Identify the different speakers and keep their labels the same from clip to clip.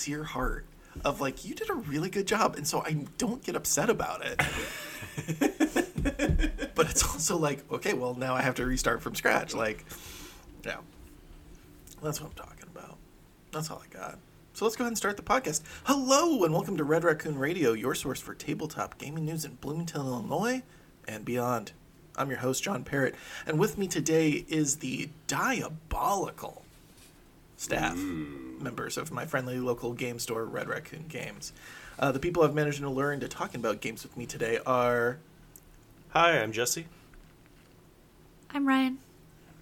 Speaker 1: sincere heart of like you did a really good job, and so I don't get upset about it. but it's also like, okay, well now I have to restart from scratch. Like, yeah, that's what I'm talking about. That's all I got. So let's go ahead and start the podcast. Hello and welcome to Red Raccoon Radio, your source for tabletop gaming news in Bloomington, Illinois, and beyond. I'm your host, John Parrott, and with me today is the diabolical staff mm. Members of my friendly local game store, Red Raccoon Games. Uh, the people I've managed to lure into talking about games with me today are
Speaker 2: Hi, I'm Jesse.
Speaker 3: I'm Ryan.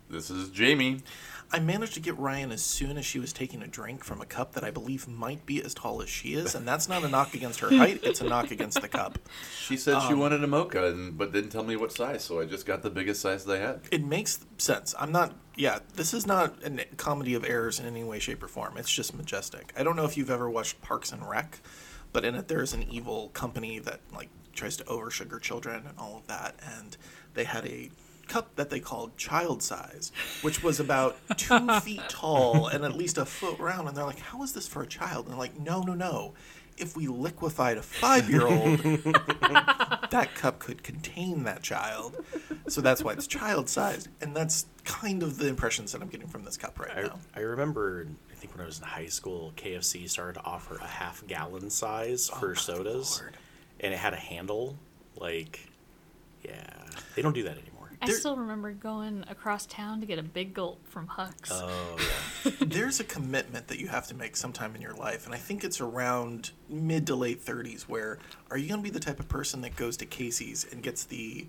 Speaker 4: This is Jamie.
Speaker 1: I managed to get Ryan as soon as she was taking a drink from a cup that I believe might be as tall as she is, and that's not a knock against her height; it's a knock against the cup.
Speaker 4: She said she um, wanted a mocha, and, but didn't tell me what size, so I just got the biggest size they had.
Speaker 1: It makes sense. I'm not. Yeah, this is not a comedy of errors in any way, shape, or form. It's just majestic. I don't know if you've ever watched Parks and Rec, but in it there's an evil company that like tries to oversugar children and all of that, and they had a cup that they called child size, which was about two feet tall and at least a foot round. And they're like, "How is this for a child?" And they're like, "No, no, no. If we liquefied a five-year-old, that cup could contain that child. So that's why it's child sized. And that's kind of the impressions that I'm getting from this cup right
Speaker 2: I,
Speaker 1: now.
Speaker 2: I remember, I think when I was in high school, KFC started to offer a half gallon size oh for sodas,
Speaker 1: Lord.
Speaker 2: and it had a handle. Like, yeah, they don't do that anymore.
Speaker 3: I still remember going across town to get a big gulp from Huck's.
Speaker 2: Oh, yeah.
Speaker 1: There's a commitment that you have to make sometime in your life. And I think it's around mid to late 30s where are you going to be the type of person that goes to Casey's and gets the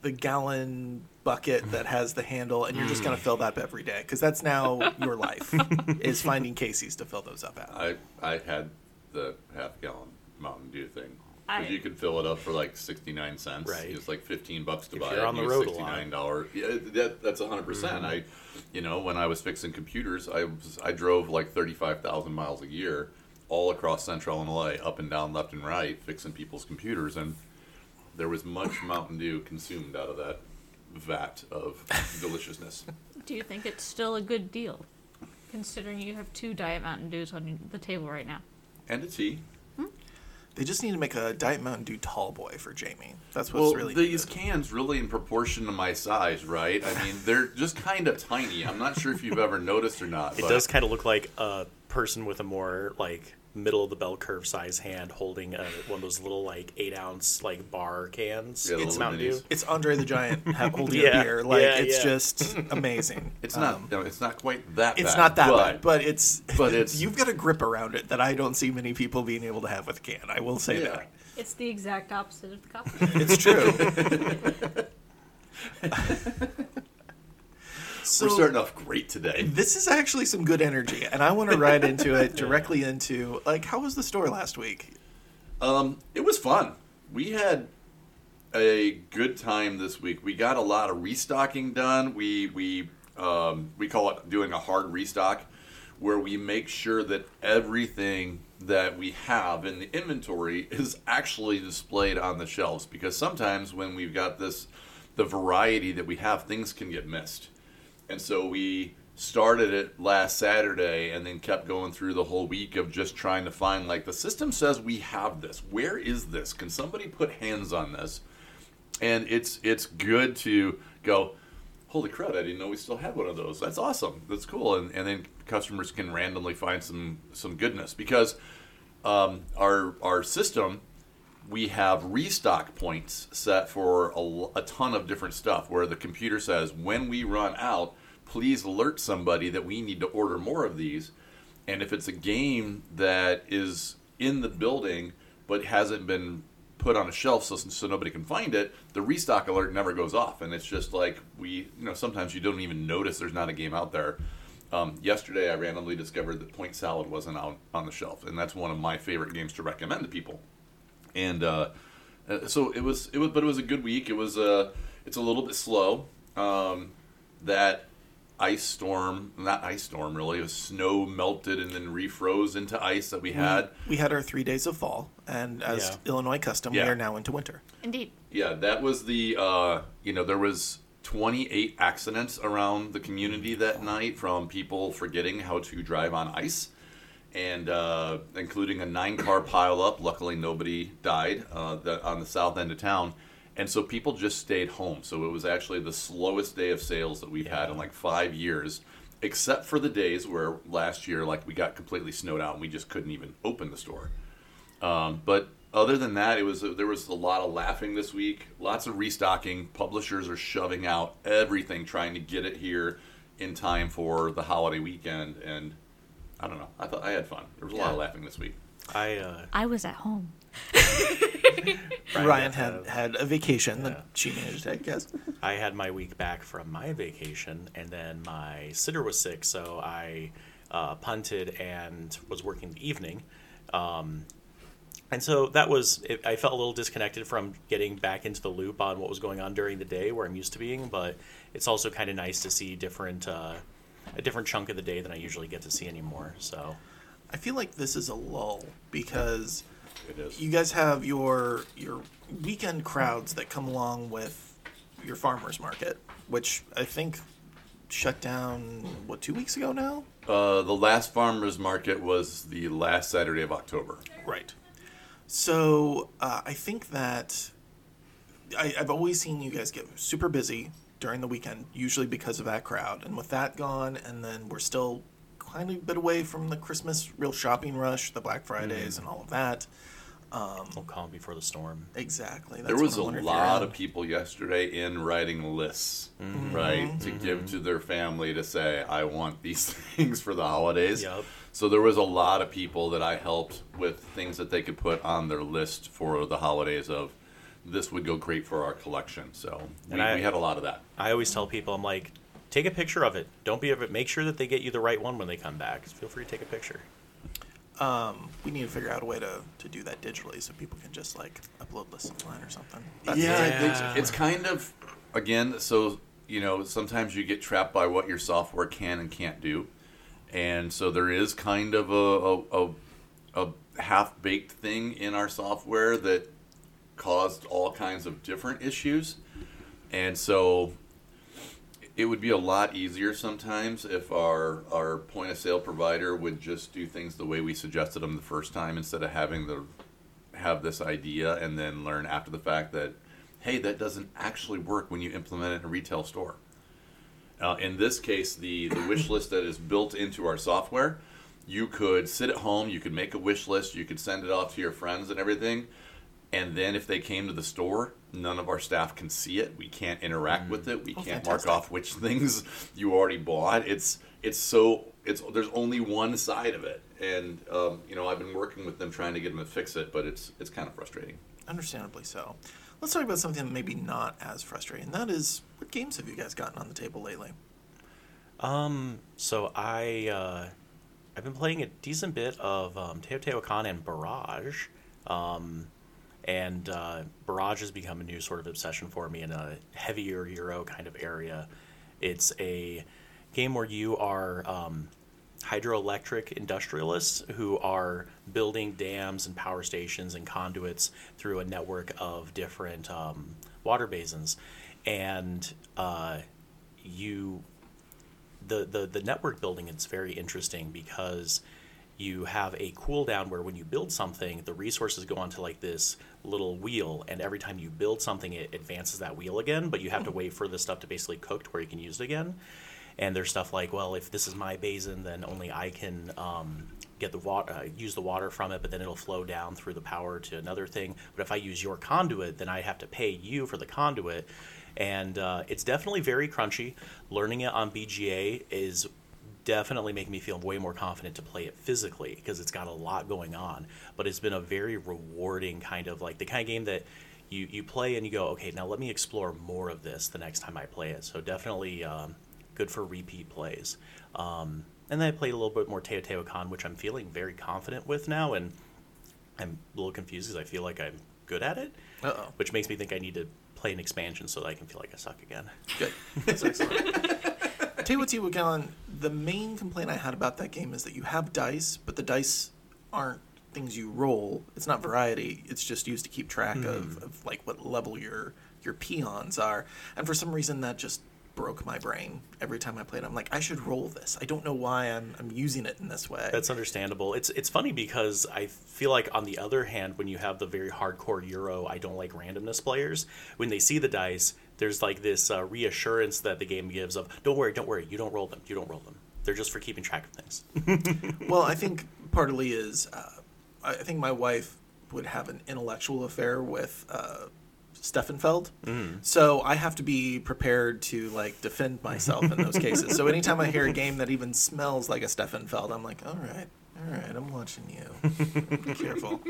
Speaker 1: the gallon bucket that has the handle and you're just going to fill that up every day because that's now your life is finding Casey's to fill those up at.
Speaker 4: I I had the half gallon Mountain Dew thing. 'Cause you could fill it up for like sixty nine cents.
Speaker 2: Right.
Speaker 4: It's like fifteen bucks to
Speaker 2: If
Speaker 4: buy
Speaker 2: you're
Speaker 4: it.
Speaker 2: on the road a
Speaker 4: sixty
Speaker 2: lot.
Speaker 4: nine dollar. Yeah, that, that's hundred percent. Mm-hmm. I, you know, when I was fixing computers, I was I drove like thirty five thousand miles a year, all across Central Illinois, up and down, left and right, fixing people's computers, and there was much Mountain Dew consumed out of that vat of deliciousness.
Speaker 3: Do you think it's still a good deal, considering you have two Diet Mountain Dews on the table right now?
Speaker 4: And a tea.
Speaker 1: They just need to make a Diet Mountain Dew tall boy for Jamie. That's what's
Speaker 4: Well,
Speaker 1: really
Speaker 4: these
Speaker 1: needed.
Speaker 4: cans really in proportion to my size, right? I mean, they're just kind of tiny. I'm not sure if you've ever noticed or not.
Speaker 2: It
Speaker 4: but
Speaker 2: does kind of look like a person with a more like middle of the bell curve size hand holding a, one of those little like eight ounce like bar cans.
Speaker 4: Yeah,
Speaker 2: it's
Speaker 4: little
Speaker 2: Mountain Dew.
Speaker 1: It's Andre the Giant holding
Speaker 2: Yeah,
Speaker 1: a beer. Like
Speaker 2: yeah,
Speaker 1: it's
Speaker 2: yeah.
Speaker 1: just amazing.
Speaker 4: It's not.
Speaker 1: Um,
Speaker 4: no, it's not quite that.
Speaker 1: it's
Speaker 4: bad,
Speaker 1: not that
Speaker 4: but,
Speaker 1: bad, but it's
Speaker 4: but it's-
Speaker 1: you've got a grip around it that I don't see many people being able to have with a can. I will say
Speaker 4: Yeah.
Speaker 1: that.
Speaker 3: It's the exact opposite of the cup.
Speaker 1: It's true. So
Speaker 4: we're starting off great today.
Speaker 1: this is actually some good energy, and I want to ride into it directly into like how was the store last week?
Speaker 4: Um, it was fun. We had a good time this week. We got a lot of restocking done. We we um, we call it doing a hard restock, where we make sure that everything that we have in the inventory is actually displayed on the shelves. Because sometimes when we've got this, the variety that we have, things can get missed. And so we started it last Saturday and then kept going through the whole week of just trying to find like the system says we have this. Where is this? Can somebody put hands on this? And it's it's good to go, holy crud, I didn't know we still had one of those. That's awesome. That's cool. And and then customers can randomly find some some goodness because um, our our system we have restock points set for a ton of different stuff where the computer says when we run out please alert somebody that we need to order more of these. And if it's a game that is in the building but hasn't been put on a shelf so, so nobody can find it the restock alert never goes off. And it's just like we you know sometimes you don't even notice there's not a game out there. Um, yesterday i randomly discovered that point salad wasn't out on the shelf and that's one of my favorite games to recommend to people and uh, uh, so it was it was but it was a good week it was uh it's a little bit slow um, that ice storm not ice storm really it was snow melted and then refroze into ice that we had
Speaker 1: We had our three days of fall, and as
Speaker 2: Yeah.
Speaker 1: Illinois custom,
Speaker 4: Yeah.
Speaker 1: we are now into winter.
Speaker 3: Indeed.
Speaker 4: yeah that was the uh, you know there was 28 accidents around the community that night from people forgetting how to drive on ice and uh, including a nine-car pileup. Luckily, nobody died uh, the, on the south end of town, and so people just stayed home. So it was actually the slowest day of sales that we've had in like five years, except for the days where last year, like we got completely snowed out and we just couldn't even open the store. Um, but other than that, it was there was a lot of laughing this week. Lots of restocking. Publishers are shoving out everything, trying to get it here in time for the holiday weekend. And I don't know. I thought I had fun. There was a lot of laughing this week.
Speaker 2: I uh,
Speaker 3: I was at home.
Speaker 1: Ryan
Speaker 2: got
Speaker 1: had
Speaker 2: to-
Speaker 1: had a vacation
Speaker 2: Yeah.
Speaker 1: that she needed to take. Yes.
Speaker 2: I had my week back from my vacation, and then my sitter was sick, so I uh, punted and was working the evening. Um, and so that was, it, I felt a little disconnected from getting back into the loop on what was going on during the day where I'm used to being, but it's also kind of nice to see different, uh, a different chunk of the day than I usually get to see anymore. So,
Speaker 1: I feel like this is a lull because
Speaker 4: It is.
Speaker 1: you guys have your your weekend crowds that come along with your farmers market, which I think shut down what two weeks ago now.
Speaker 4: Uh, the last farmers market was the last Saturday of October.
Speaker 1: Right. So uh, I think that I, I've always seen you guys get super busy during the weekend, usually because of that crowd. And with that gone, and then we're still kind of a bit away from the Christmas real shopping rush, the Black Fridays, mm. and all of that.
Speaker 2: Um, we'll calm before the storm.
Speaker 1: Exactly.
Speaker 4: there was
Speaker 1: what
Speaker 4: a
Speaker 1: I wonder if you're
Speaker 4: lot of people yesterday in writing lists,
Speaker 1: Mm-hmm.
Speaker 4: right, to mm-hmm. give to their family to say, "I want these things for the holidays."
Speaker 2: Yup.
Speaker 4: So there was a lot of people that I helped with things that they could put on their list for the holidays. Of this would go great for our collection. So we,
Speaker 2: And I-
Speaker 4: we had a lot of that.
Speaker 2: I always tell people, I'm like, take a picture of it. Don't be of it. Make sure that they get you the right one when they come back. Feel free to take a picture.
Speaker 1: Um, we need to figure out a way to, to do that digitally so people can just like upload lists online or something. That's
Speaker 4: yeah, I think it's kind of again. So you know, sometimes you get trapped by what your software can and can't do, and so there is kind of a a, a, a half baked thing in our software that caused all kinds of different issues, and so it would be a lot easier sometimes if our our point of sale provider would just do things the way we suggested them the first time instead of having the have this idea and then learn after the fact that hey that doesn't actually work when you implement it in a retail store. Uh, in this case the the wish list that is built into our software you could sit at home you could make a wish list you could send it off to your friends and everything and then if they came to the store none of our staff can see it we can't interact with it we
Speaker 1: Oh,
Speaker 4: can't
Speaker 1: fantastic.
Speaker 4: mark off which things you already bought it's it's so it's there's only one side of it and um, you know i've been working with them trying to get them to fix it but it's it's kind of frustrating
Speaker 1: Understandably so. Let's talk about something that maybe not as frustrating. That is, what games have you guys gotten on the table lately?
Speaker 2: Um, so I uh, I've been playing a decent bit of um, Teotihuacan and Barrage, um, and uh, Barrage has become a new sort of obsession for me in a heavier Euro kind of area. It's a game where you are um, hydroelectric industrialists who are building dams and power stations and conduits through a network of different um, water basins, and uh, you the, the the network building is very interesting because you have a cooldown where when you build something, the resources go onto like this little wheel, and every time you build something, it advances that wheel again. But you have to wait for the stuff to basically cook to where you can use it again. And there's stuff like, well, if this is my basin, then only I can um, get the water, uh, use the water from it, but then it'll flow down through the power to another thing. But if I use your conduit, then I have to pay you for the conduit. And uh, it's definitely very crunchy. Learning it on BGA is definitely make me feel way more confident to play it physically because it's got a lot going on. But it's been a very rewarding kind of like the kind of game that you, you play and you go, okay, now let me explore more of this the next time I play it. So definitely um, good for repeat plays. Um, and then I played a little bit more Teotihuacan, which I'm feeling very confident with now, and I'm a little confused because I feel like I'm good at it,
Speaker 1: Uh oh.
Speaker 2: which makes me think I need to play an expansion so that I can feel like I suck again.
Speaker 1: Good. That's excellent. Teotihuacan, the main complaint I had about that game is that you have dice, but the dice aren't things you roll. It's not variety. It's just used to keep track of, hmm. of like what level your your peons are. And for some reason that just broke my brain every time I played. I'm like, I should roll this. I don't know why I'm I'm using it in this way.
Speaker 2: That's understandable. It's it's funny because I feel like on the other hand, when you have the very hardcore Euro, I don't like randomness players, when they see the dice, there's like this uh, reassurance that the game gives of, don't worry, don't worry, you don't roll them, you don't roll them. They're just for keeping track of things.
Speaker 1: well, I think partly is uh, I think my wife would have an intellectual affair with uh, Stefan Feld, so I have to be prepared to like defend myself in those cases. So anytime I hear a game that even smells like a Stefan Feld, I'm like, all right, all right, I'm watching you. be careful.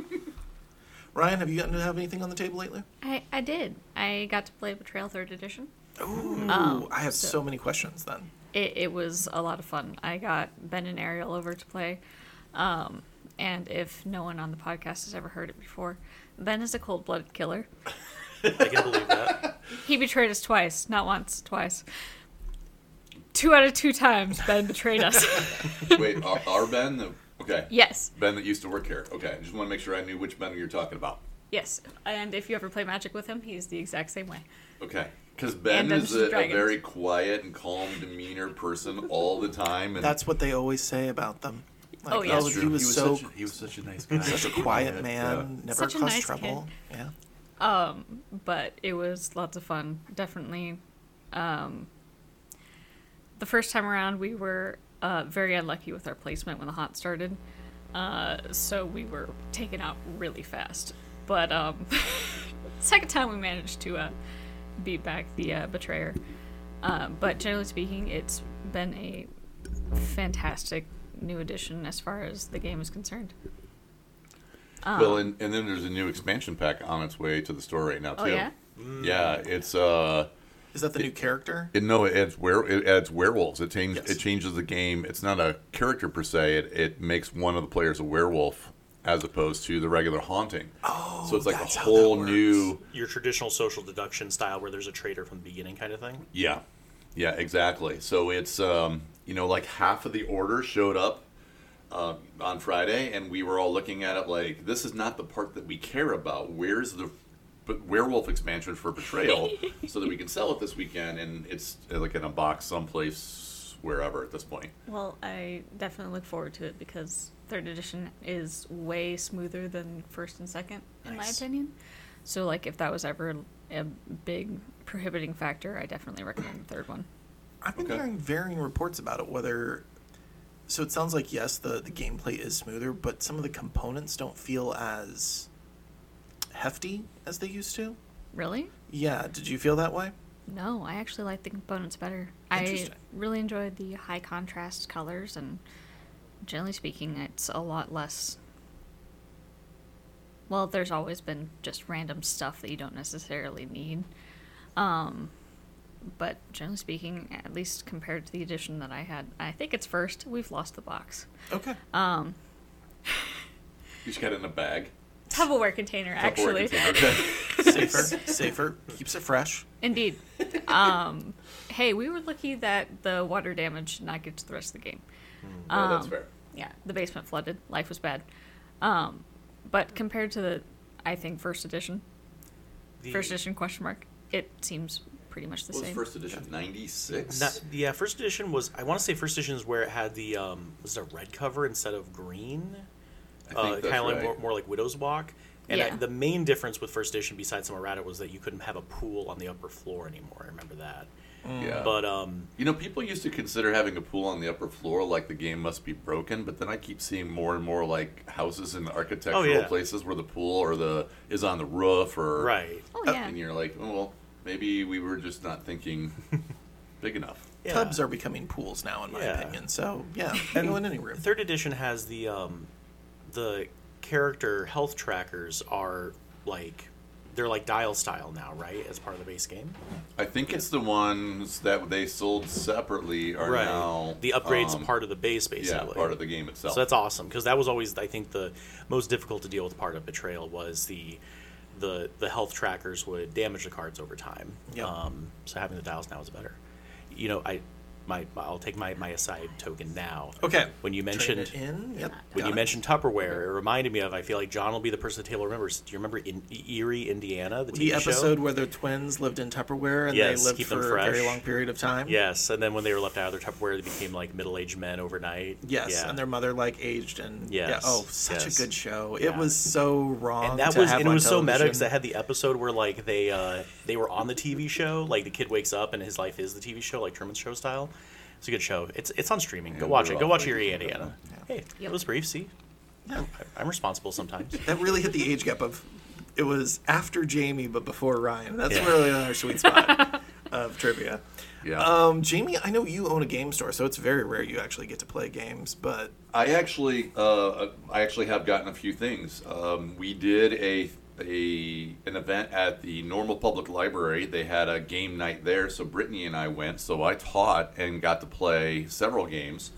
Speaker 1: Ryan, have you gotten to have anything on the table lately?
Speaker 5: I, I did. I got to play Betrayal Third Edition.
Speaker 1: Ooh,
Speaker 5: Oh,
Speaker 1: I have
Speaker 5: so-
Speaker 1: so many questions then.
Speaker 5: It, it was a lot of fun. I got Ben and Ariel over to play. Um, and if no one on the podcast has ever heard it before, Ben is a cold blooded killer.
Speaker 2: I can believe that.
Speaker 5: He betrayed us twice, not once, twice. Two out of two times, Ben betrayed us.
Speaker 4: Wait, our, our Ben? The, okay.
Speaker 5: yes,
Speaker 4: Ben that used to work here. Okay, I just want to make sure I knew which Ben you're talking about.
Speaker 5: yes. And if you ever play Magic with him, he's the exact same way.
Speaker 4: Okay. Because Ben is a, a very quiet and calm demeanor person all the time. And
Speaker 1: That's what they always say about them. Like,
Speaker 5: Oh, yeah.
Speaker 1: oh, he was, so
Speaker 4: such, a- he was such a nice guy.
Speaker 1: such a quiet man, never
Speaker 5: Such a
Speaker 1: caused
Speaker 5: nice
Speaker 1: trouble. Yeah.
Speaker 5: Um, but it was lots of fun. Definitely. Um, the first time around, we were uh, very unlucky with our placement when the haunt started. Uh, so we were taken out really fast. But um, second time we managed to uh, beat back the uh, betrayer. Uh, but generally speaking, it's been a fantastic new addition as far as the game is concerned.
Speaker 4: well, and, and then there's a new expansion pack on its way to the store right now too.
Speaker 5: Oh yeah,
Speaker 4: Yeah, it's uh,
Speaker 1: Is that the new character?
Speaker 4: it, no, it adds were it adds werewolves. It changes
Speaker 1: Yes.
Speaker 4: it changes the game. It's not a character per se. It it makes one of the players a werewolf as opposed to the regular haunting.
Speaker 1: Oh,
Speaker 4: so it's like
Speaker 1: that's
Speaker 4: a whole new
Speaker 2: Your traditional social deduction style where there's a traitor from the beginning kind of thing.
Speaker 4: Yeah, yeah, exactly. So it's um, you know like half of the order showed up uh, on Friday, and we were all looking at it like this is not the part that we care about. Where's the but werewolf expansion for Betrayal so that we can sell it this weekend? And it's uh, like in a box someplace wherever at this point.
Speaker 5: Well, I definitely look forward to it because third edition is way smoother than first and second, in my opinion. So, like, if that was ever a big prohibiting factor, I definitely recommend the third one.
Speaker 1: I've been
Speaker 4: Okay.
Speaker 1: hearing varying reports about it. Whether so, it sounds like yes, the the gameplay is smoother, but some of the components don't feel as hefty as they used to.
Speaker 5: Really?
Speaker 1: Yeah, did you feel that way?
Speaker 5: No, I actually like the components better. I really enjoyed the high contrast colors, and generally speaking, it's a lot less. Well, there's always been just random stuff that you don't necessarily need. Um, but generally speaking, at least compared to the edition that I had, I think it's first. We've lost the box.
Speaker 1: Okay.
Speaker 5: Um,
Speaker 4: You just got it in a bag.
Speaker 5: Tupperware container,
Speaker 4: Tupperware
Speaker 5: actually.
Speaker 4: container. Okay.
Speaker 1: safer, safer, keeps it fresh.
Speaker 5: Indeed. Um, hey, we were lucky that the water damage did not get to the rest of the game.
Speaker 4: Yeah, that's
Speaker 5: Um,
Speaker 4: fair.
Speaker 5: Yeah, the basement flooded. Life was bad. Um, but compared to the, I think first edition,
Speaker 2: The-
Speaker 5: first edition question mark, it seems pretty much the
Speaker 4: What was
Speaker 5: same.
Speaker 4: first edition? Ninety six.
Speaker 2: Yeah, first edition was. I want to say first edition is where it had the um, was it a red cover instead of green,
Speaker 4: I think
Speaker 2: uh, kind of like
Speaker 4: right.
Speaker 2: more, more like Widow's Walk. And I, the main difference with first edition, besides some errata, was that you couldn't have a pool on the upper floor anymore. I remember that.
Speaker 4: Yeah.
Speaker 2: But um,
Speaker 4: You know, people used to consider having a pool on the upper floor like the game must be broken, but then I keep seeing more and more like houses in architectural
Speaker 2: Oh, yeah.
Speaker 4: places where the pool or the is on the roof or
Speaker 2: right,
Speaker 5: oh
Speaker 1: Uh,
Speaker 5: yeah.
Speaker 4: and you're like, oh well, maybe we were just not thinking big enough.
Speaker 2: yeah.
Speaker 1: Tubs are becoming pools now, in my
Speaker 2: Yeah.
Speaker 1: opinion. So yeah, go in any room.
Speaker 2: Third edition has the um, the character health trackers are like they're like dial style now, right? As part of the base game.
Speaker 4: I think it's the ones that they sold separately are
Speaker 2: right.
Speaker 4: now
Speaker 2: the upgrades
Speaker 4: um,
Speaker 2: part of the base, basically.
Speaker 4: yeah part of the game itself.
Speaker 2: So that's awesome because that was always, I think, the most difficult to deal with part of Betrayal was the the the health trackers would damage the cards over time.
Speaker 1: Yep.
Speaker 2: Um, so having the dials now is better. You know, I my I'll take my, my aside token now.
Speaker 1: Okay.
Speaker 2: When you mentioned
Speaker 1: it in. Yep.
Speaker 2: when
Speaker 1: got
Speaker 2: you
Speaker 1: it.
Speaker 2: mentioned Tupperware, it reminded me of. I feel like John will be the person that Taylor remembers. Do you remember in Erie, Indiana, the TV
Speaker 1: the
Speaker 2: show?
Speaker 1: episode where the twins lived in Tupperware and
Speaker 2: Yes,
Speaker 1: they lived
Speaker 2: keep them
Speaker 1: for a very long period of time.
Speaker 2: Yes, and then when they were left out of their Tupperware, they became like middle-aged men overnight.
Speaker 1: Yes,
Speaker 2: yeah.
Speaker 1: and their mother like aged and yeah.
Speaker 2: Yes,
Speaker 1: Oh, such
Speaker 2: yes.
Speaker 1: a good show. It was so wrong.
Speaker 2: and that
Speaker 1: to
Speaker 2: was
Speaker 1: have
Speaker 2: and it
Speaker 1: on
Speaker 2: was so meta because
Speaker 1: television.
Speaker 2: they had the episode where like they uh they were on the TV show, like the kid wakes up and his life is the TV show, like Truman Show style. It's a good show. It's it's on streaming. Go watch it. Go watch
Speaker 4: the-
Speaker 2: Erie, Indiana. Hey, it was brief. See,
Speaker 1: Yeah.
Speaker 2: I- I'm responsible sometimes.
Speaker 1: that really hit the age gap of it was after Jamie but before Ryan. That's
Speaker 2: Yeah.
Speaker 1: really our sweet spot of trivia.
Speaker 4: Yeah.
Speaker 1: Um, Jamie, I know you own a game store, so it's very rare you actually get to play games. But
Speaker 4: I actually, uh, I actually have gotten a few things. Um, we did a a an event at the Normal Public Library. They had a game night there, so Brittany and I went. So I taught and got to play several games.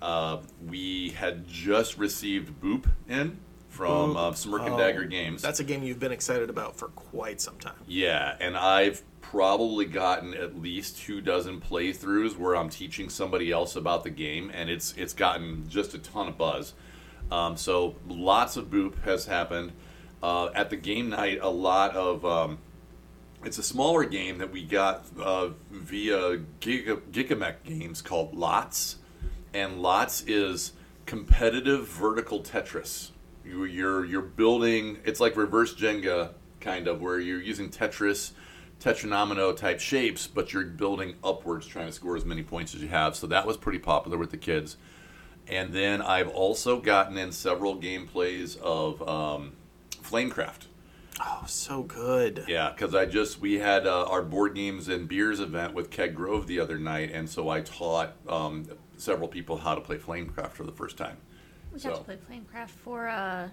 Speaker 4: Uh, we had just received Boop in from uh, Smirk and
Speaker 1: Oh,
Speaker 4: Dagger Games.
Speaker 1: that's a game you've been excited about for quite some time.
Speaker 4: Yeah, and I've probably gotten at least two dozen playthroughs where I'm teaching somebody else about the game, and it's it's gotten just a ton of buzz. Um, so lots of boop has happened uh, at the game night. A lot of um, it's a smaller game that we got uh, via Giga, Gigamic Games called Lots, and Lots is competitive vertical Tetris. You, you're you're building. It's like reverse Jenga kind of, where you're using Tetris, Tetranomino type shapes, but you're building upwards, trying to score as many points as you have. So that was pretty popular with the kids. And then I've also gotten in several gameplays of um, Flamecraft.
Speaker 1: Oh, so good.
Speaker 4: Yeah, because I just we had uh, our board games and beers event with Keg Grove the other night, and so I taught um, several people how to play Flamecraft for the first time.
Speaker 5: We got
Speaker 4: So-
Speaker 5: to play Flamecraft for uh,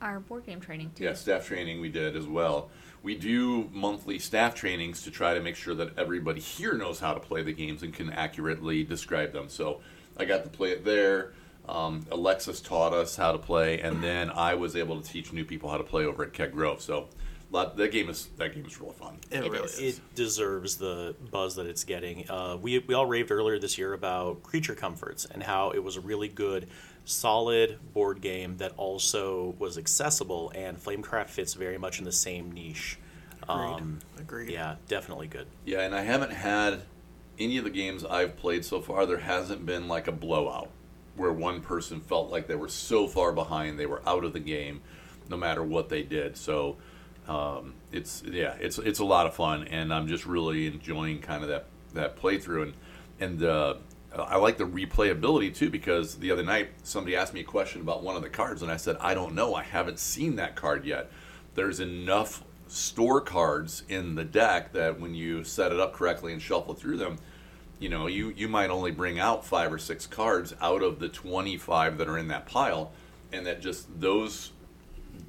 Speaker 5: our board game training too.
Speaker 4: Yeah, staff training we did as well. We do monthly staff trainings to try to make sure that everybody here knows how to play the games and can accurately describe them. So I got to play it there. Um, Alexis taught us how to play, and then I was able to teach new people how to play over at Keg Grove. So lot, that game is that game is really fun.
Speaker 1: It,
Speaker 5: It
Speaker 1: really
Speaker 5: is.
Speaker 1: is.
Speaker 2: It deserves the buzz that it's getting. Uh, we we all raved earlier this year about Creature Comforts and how it was a really good, solid board game that also was accessible. And Flamecraft fits very much in the same niche. Um,
Speaker 1: Agreed.
Speaker 2: yeah, definitely good.
Speaker 4: Yeah, and I haven't had any of the games I've played so far. There hasn't been like a blowout where one person felt like they were so far behind they were out of the game, no matter what they did. So um, it's yeah, it's it's a lot of fun, and I'm just really enjoying kind of that that playthrough and and uh, I like the replayability too because the other night somebody asked me a question about one of the cards and I said I don't know I haven't seen that card yet. There's enough store cards in the deck that when you set it up correctly and shuffle through them, you know you you might only bring out five or six cards out of the 25 that are in that pile, and that just those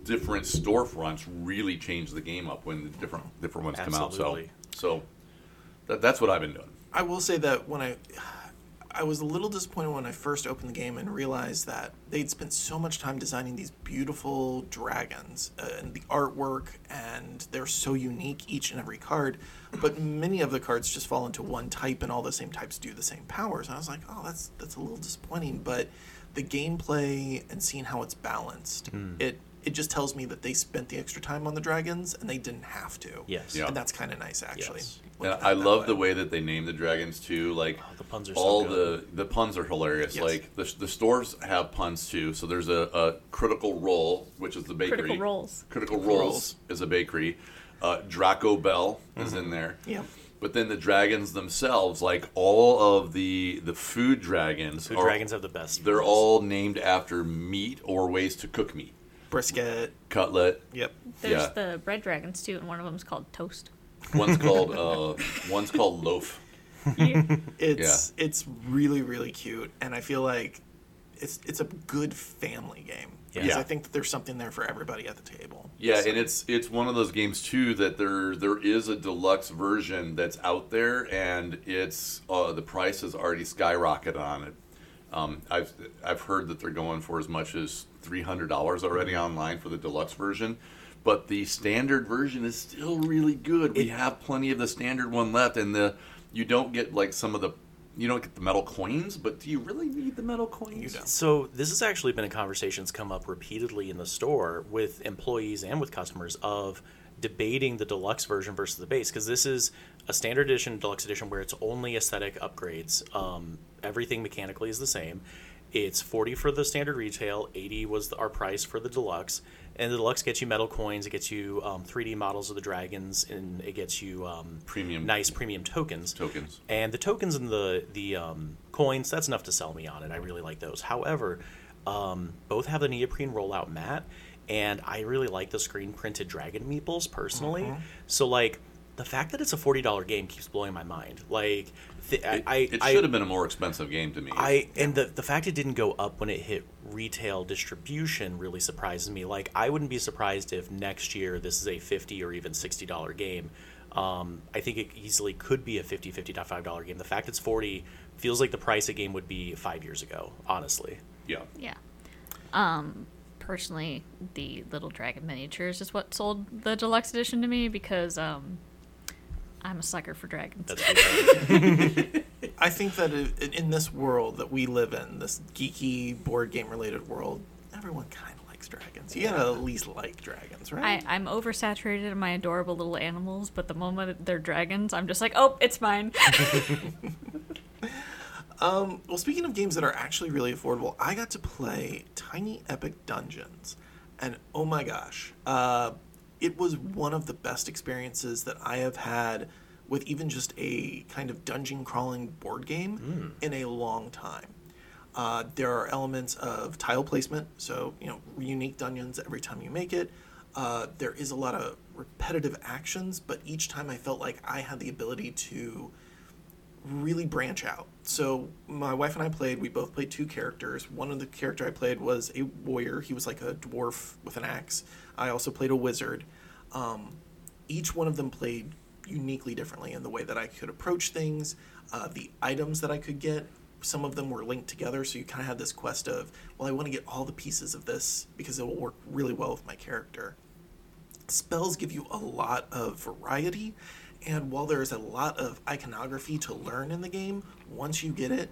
Speaker 4: different storefronts really change the game up when the different different ones
Speaker 2: Absolutely.
Speaker 4: come out. So, so that, that's what I've been doing.
Speaker 1: I will say that when I I was a little disappointed when I first opened the game and realized that they'd spent so much time designing these beautiful dragons uh, and the artwork and they're so unique each and every card but many of the cards just fall into one type and all the same types do the same powers and I was like oh that's that's a little disappointing but the gameplay and seeing how it's balanced it it just tells me that they spent the extra time on the dragons and they didn't have to
Speaker 2: Yes.
Speaker 4: Yeah.
Speaker 1: and that's kind of nice actually
Speaker 2: Yes.
Speaker 1: Looking
Speaker 4: And I love
Speaker 1: way.
Speaker 4: the way that they name the dragons too. Like
Speaker 2: Oh, the puns are so
Speaker 4: all
Speaker 2: good.
Speaker 4: the the puns are hilarious.
Speaker 1: Yes.
Speaker 4: Like the, the stores have puns too. So there's a, a critical roll, which is the bakery.
Speaker 5: Critical rolls.
Speaker 4: Critical
Speaker 1: Critical
Speaker 4: rolls
Speaker 1: Rolls.
Speaker 4: is a bakery. Uh, Draco Bell is
Speaker 2: Mm-hmm.
Speaker 4: in there.
Speaker 1: Yeah.
Speaker 4: But then the dragons themselves, like all of the the food dragons,
Speaker 2: Food
Speaker 4: are,
Speaker 2: dragons have the best.
Speaker 4: they're
Speaker 2: puns.
Speaker 4: all named after meat or ways to cook meat.
Speaker 1: brisket
Speaker 4: Cutlet.
Speaker 1: yep
Speaker 5: There's
Speaker 4: Yeah.
Speaker 5: the bread dragons too, and one of them is called Toast.
Speaker 4: One's called uh, one's called loaf.
Speaker 1: It's it's really really cute, and I feel like it's it's a good family game. Because
Speaker 4: Yeah.
Speaker 1: I think that there's something there for everybody at the table.
Speaker 4: Yeah,
Speaker 1: So-
Speaker 4: and it's it's one of those games too that there there is a deluxe version that's out there, and it's uh, the price has already skyrocketed on it. Um, I've I've heard that they're going for as much as three hundred dollars already online for the deluxe version, but the standard version is still really good. We have plenty of the standard one left, and the you don't get like some of the you don't get the metal coins, but do you really need the metal coins?
Speaker 1: You don't.
Speaker 2: So this has actually been a conversation that's come up repeatedly in the store with employees and with customers of debating the deluxe version versus the base because this is a standard edition deluxe edition where it's only aesthetic upgrades um, everything mechanically is the same it's 40 for the standard retail 80 was the, our price for the deluxe and the deluxe gets you metal coins it gets you um, 3d models of the dragons and it gets you um,
Speaker 4: Premium.
Speaker 2: nice premium tokens.
Speaker 4: Tokens.
Speaker 2: and the tokens and the the um, coins that's enough to sell me on it. I really like those. However um, both have the neoprene rollout mat and i really like the screen printed dragon meeples personally. So like the fact that it's a $40 game keeps blowing my mind. Like th-
Speaker 4: It,
Speaker 2: I,
Speaker 4: it
Speaker 2: I,
Speaker 4: should have been a more expensive game to me.
Speaker 2: I and the the fact it didn't go up when it hit retail distribution really surprises me. Like I wouldn't be surprised if next year this is a fifty or even sixty dollar game. Um, I think it easily could be a 50 $50 game. The fact it's forty feels like the price a game would be five years ago. Honestly,
Speaker 4: yeah.
Speaker 5: Yeah. Um, personally, the little dragon miniatures is what sold the deluxe edition to me because um, I'm a sucker for dragons.
Speaker 2: that's.
Speaker 1: I think that in this world that we live in, this geeky board game related world, everyone kind of likes dragons. You gotta at least like dragons,
Speaker 5: I,
Speaker 1: right?
Speaker 5: I'm oversaturated in my adorable little animals, but the moment they're dragons, I'm just like, oh, it's mine.
Speaker 1: Um, well, speaking of games that are actually really affordable, I got to play Tiny Epic Dungeons, and oh my gosh, uh, it was one of the best experiences that I have had with even just a kind of dungeon crawling board game in a long time. Uh, there are elements of tile placement, so you know unique dungeons every time you make it. Uh, there is a lot of repetitive actions, but each time I felt like I had the ability to really branch out. So my wife and I played. We both played two characters. One of the character I played was a warrior. He was like a dwarf with an axe. I also played a wizard. Um, each one of them played uniquely differently in the way that I could approach things, uh, the items that I could get. Some of them were linked together, so you kind of had this quest of, well, I want to get all the pieces of this because it will work really well with my character spells give you a lot of variety and while there's a lot of iconography to learn in the game once you get it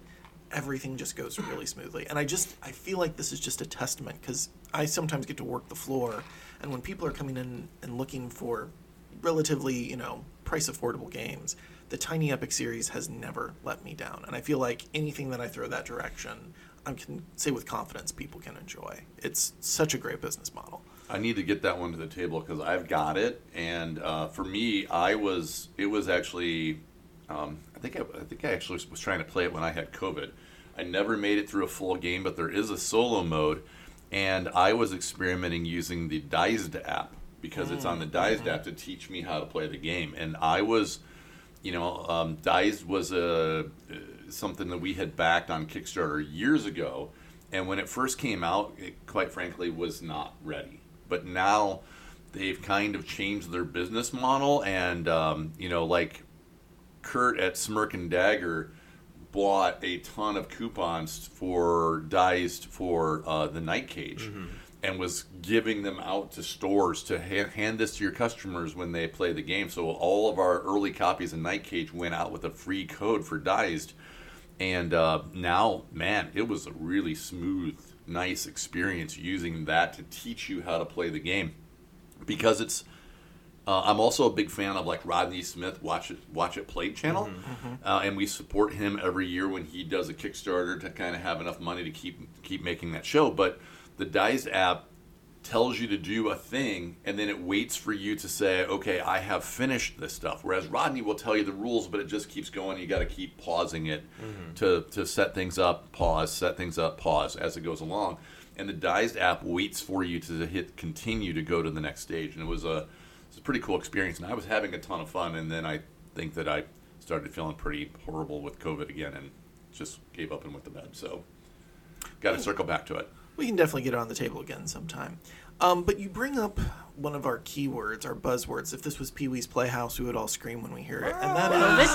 Speaker 1: everything just goes really smoothly. And i just i feel like this is just a testament because i sometimes get to work the floor and when people are coming in and looking for relatively you know price affordable games the tiny epic series has never let me down. And i feel like anything that i throw that direction i can say with confidence people can enjoy. It's such a great business model
Speaker 4: I need to get that one to the table because I've got it, and uh, for me, I was it was actually, um, I think I, I think I actually was trying to play it when I had COVID. I never made it through a full game, but there is a solo mode, and I was experimenting using the Dized app because it's on the Dized app to teach me how to play the game, and I was, you know, um, Dized was a uh, something that we had backed on Kickstarter years ago, and when it first came out, it quite frankly was not ready but now they've kind of changed their business model and um, you know like kurt at smirk and dagger bought a ton of coupons for Dized for uh, the night cage and was giving them out to stores to ha- hand this to your customers when they play the game. So all of our early copies of night cage went out with a free code for Dized and uh, now man it was a really smooth nice experience using that to teach you how to play the game. Because it's uh, I'm also a big fan of like Rodney Smith Watch It Watch It Play channel, uh, and we support him every year when he does a Kickstarter to kind of have enough money to keep keep making that show. But the Dized app tells you to do a thing, and then it waits for you to say, "Okay, I have finished this stuff." Whereas Rodney will tell you the rules, but it just keeps going. You got to keep pausing it mm-hmm. to to set things up, pause, set things up, pause as it goes along. And the Dized app waits for you to hit continue to go to the next stage, and it was a it's a pretty cool experience, and I was having a ton of fun. And then I think that I started feeling pretty horrible with COVID again, and just gave up and went to bed. So, got to circle back to it.
Speaker 1: We can definitely get it on the table again sometime. Um, but you bring up one of our keywords, our buzzwords. If this was Pee Wee's Playhouse, we would all scream when we hear it, and that is.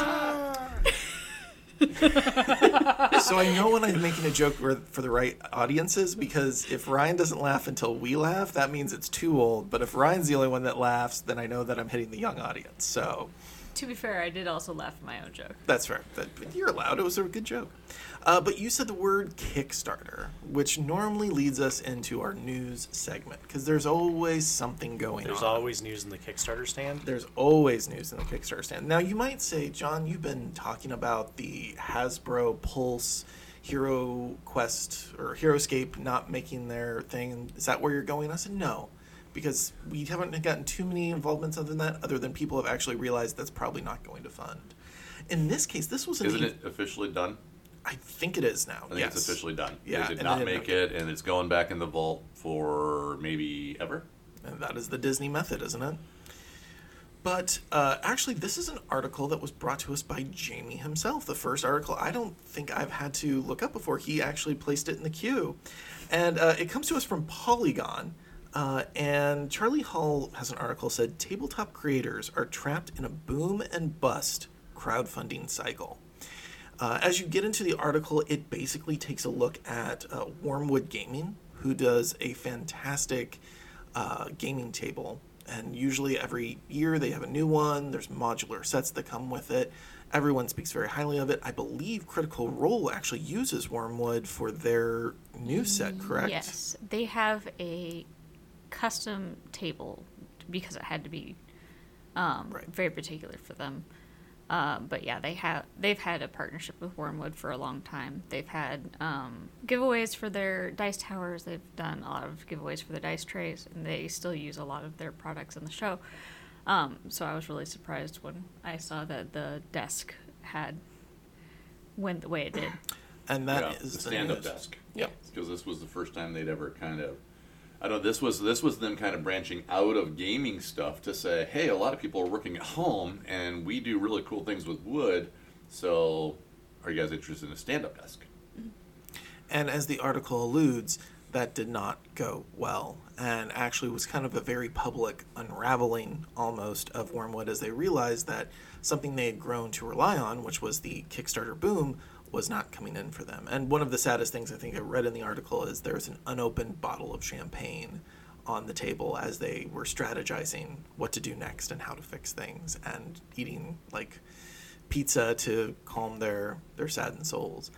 Speaker 1: so I know when I'm making a joke for for the right audiences because if Ryan doesn't laugh until we laugh, that means it's too old. But if Ryan's the only one that laughs, then I know that I'm hitting the young audience. So
Speaker 3: To be fair, I did also laugh at my own joke.
Speaker 1: That's fair. That, you're allowed. It was a good joke. Uh, but you said the word Kickstarter, which normally leads us into our news segment because there's always something going
Speaker 2: There's
Speaker 1: on.
Speaker 2: always news in the Kickstarter stand.
Speaker 1: There's always news in the Kickstarter stand. Now, you might say, John, you've been talking about the Hasbro Pulse Hero Quest or Heroescape not making their thing. Is that where you're going? I said, no, because we haven't gotten too many involvements other than that, other than people have actually realized that's probably not going to fund. In this case, this was an
Speaker 4: Isn't
Speaker 1: e-
Speaker 4: it officially done?
Speaker 1: I think it is now.
Speaker 4: I think
Speaker 1: yes.
Speaker 4: it's officially done.
Speaker 1: Yeah,
Speaker 4: they did not make it, and it's going back in the vault for maybe ever.
Speaker 1: And that is the Disney method, isn't it? But uh, actually, this is an article that was brought to us by Jamie himself. The first article I don't think I've had to look up before. He actually placed it in the queue. And uh, it comes to us from Polygon. Uh, and Charlie Hall has an article said tabletop creators are trapped in a boom and bust crowdfunding cycle. Uh, as you get into the article, it basically takes a look at uh, Wormwood Gaming, who does a fantastic uh, gaming table. And usually every year they have a new one. There's modular sets that come with it. Everyone speaks very highly of it. I believe Critical Role actually uses Wormwood for their new set, correct?
Speaker 5: Yes, they have a custom table because it had to be um,
Speaker 1: Right.
Speaker 5: very particular for them. Uh, but yeah, they have they've had a partnership with Wormwood for a long time. They've had um, giveaways for their dice towers. They've done a lot of giveaways for their dice trays, and they still use a lot of their products in the show. Um, so I was really surprised when I saw that the desk had went the way it did.
Speaker 1: And that
Speaker 4: yeah,
Speaker 1: is
Speaker 4: the
Speaker 1: the
Speaker 4: stand-up
Speaker 1: news.
Speaker 4: desk.
Speaker 1: Yep.
Speaker 4: because this was the first time they'd ever kind of I this was this was them kind of branching out of gaming stuff to say hey a lot of people are working at home and we do really cool things with wood so are you guys interested in a stand-up desk?
Speaker 1: And as the article alludes, that did not go well, and actually was kind of a very public unraveling almost of Wormwood as they realized that something they had grown to rely on, which was the Kickstarter boom, was not coming in for them. And one of the saddest things I think I read in the article is there's an unopened bottle of champagne on the table as they were strategizing what to do next and how to fix things and eating like pizza to calm their their saddened souls.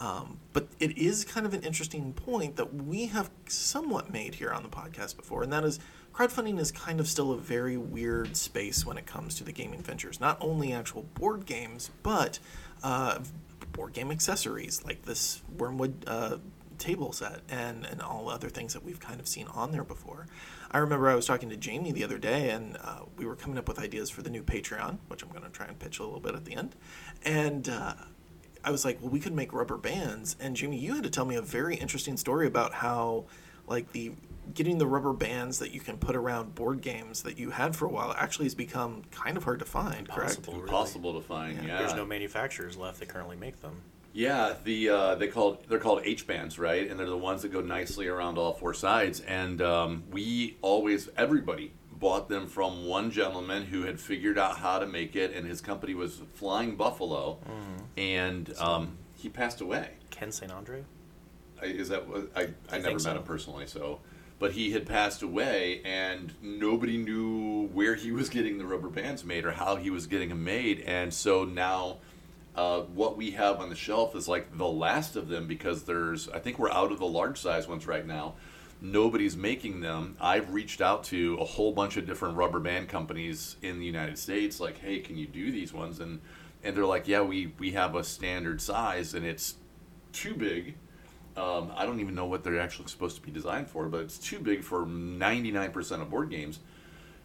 Speaker 1: Um, but it is kind of an interesting point that we have somewhat made here on the podcast before, and that is crowdfunding is kind of still a very weird space when it comes to the gaming ventures. Not only actual board games, but uh, board game accessories like this Wormwood uh, table set and, and all other things that we've kind of seen on there before. I remember I was talking to Jamie the other day, and uh, we were coming up with ideas for the new Patreon, which I'm going to try and pitch a little bit at the end. And uh, I was like, well, we could make rubber bands. And Jamie, you had to tell me a very interesting story about how, like, the getting the rubber bands that you can put around board games that you had for a while actually has become kind of hard to find. Correct?
Speaker 2: Impossible. really.
Speaker 4: impossible to find
Speaker 1: Yeah.
Speaker 4: yeah,
Speaker 2: There's no manufacturers left that currently make them.
Speaker 4: Yeah, the uh, they called they're called H bands, right? And they're the ones that go nicely around all four sides. And um, we always everybody bought them from one gentleman who had figured out how to make it, and his company was Flying Buffalo, and um, he passed away.
Speaker 2: Ken St. Andre?
Speaker 4: I, is that what I? I,
Speaker 2: I
Speaker 4: never met
Speaker 2: so.
Speaker 4: him personally, so. But he had passed away, and nobody knew where he was getting the rubber bands made or how he was getting them made. And so now, uh, what we have on the shelf is like the last of them because there's, I think we're out of the large size ones right now. Nobody's making them. I've reached out to a whole bunch of different rubber band companies in the United States, like, hey, can you do these ones? And and they're like, yeah, we we have a standard size, and it's too big. Um, I don't even know what they're actually supposed to be designed for, but it's too big for 99% of board games.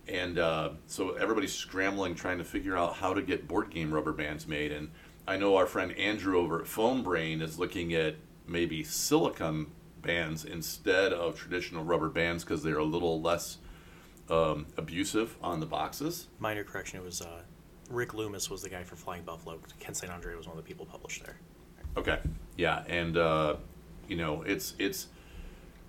Speaker 4: And uh, so everybody's scrambling trying to figure out how to get board game rubber bands made. And I know our friend Andrew over at Foam Brain is looking at maybe silicone bands instead of traditional rubber bands because they're a little less um, abusive on the boxes.
Speaker 2: Minor correction, it was uh, Rick Loomis was the guy for Flying Buffalo. Ken St. Andre was one of the people published there.
Speaker 4: Okay. Yeah, and uh, you know, it's it's.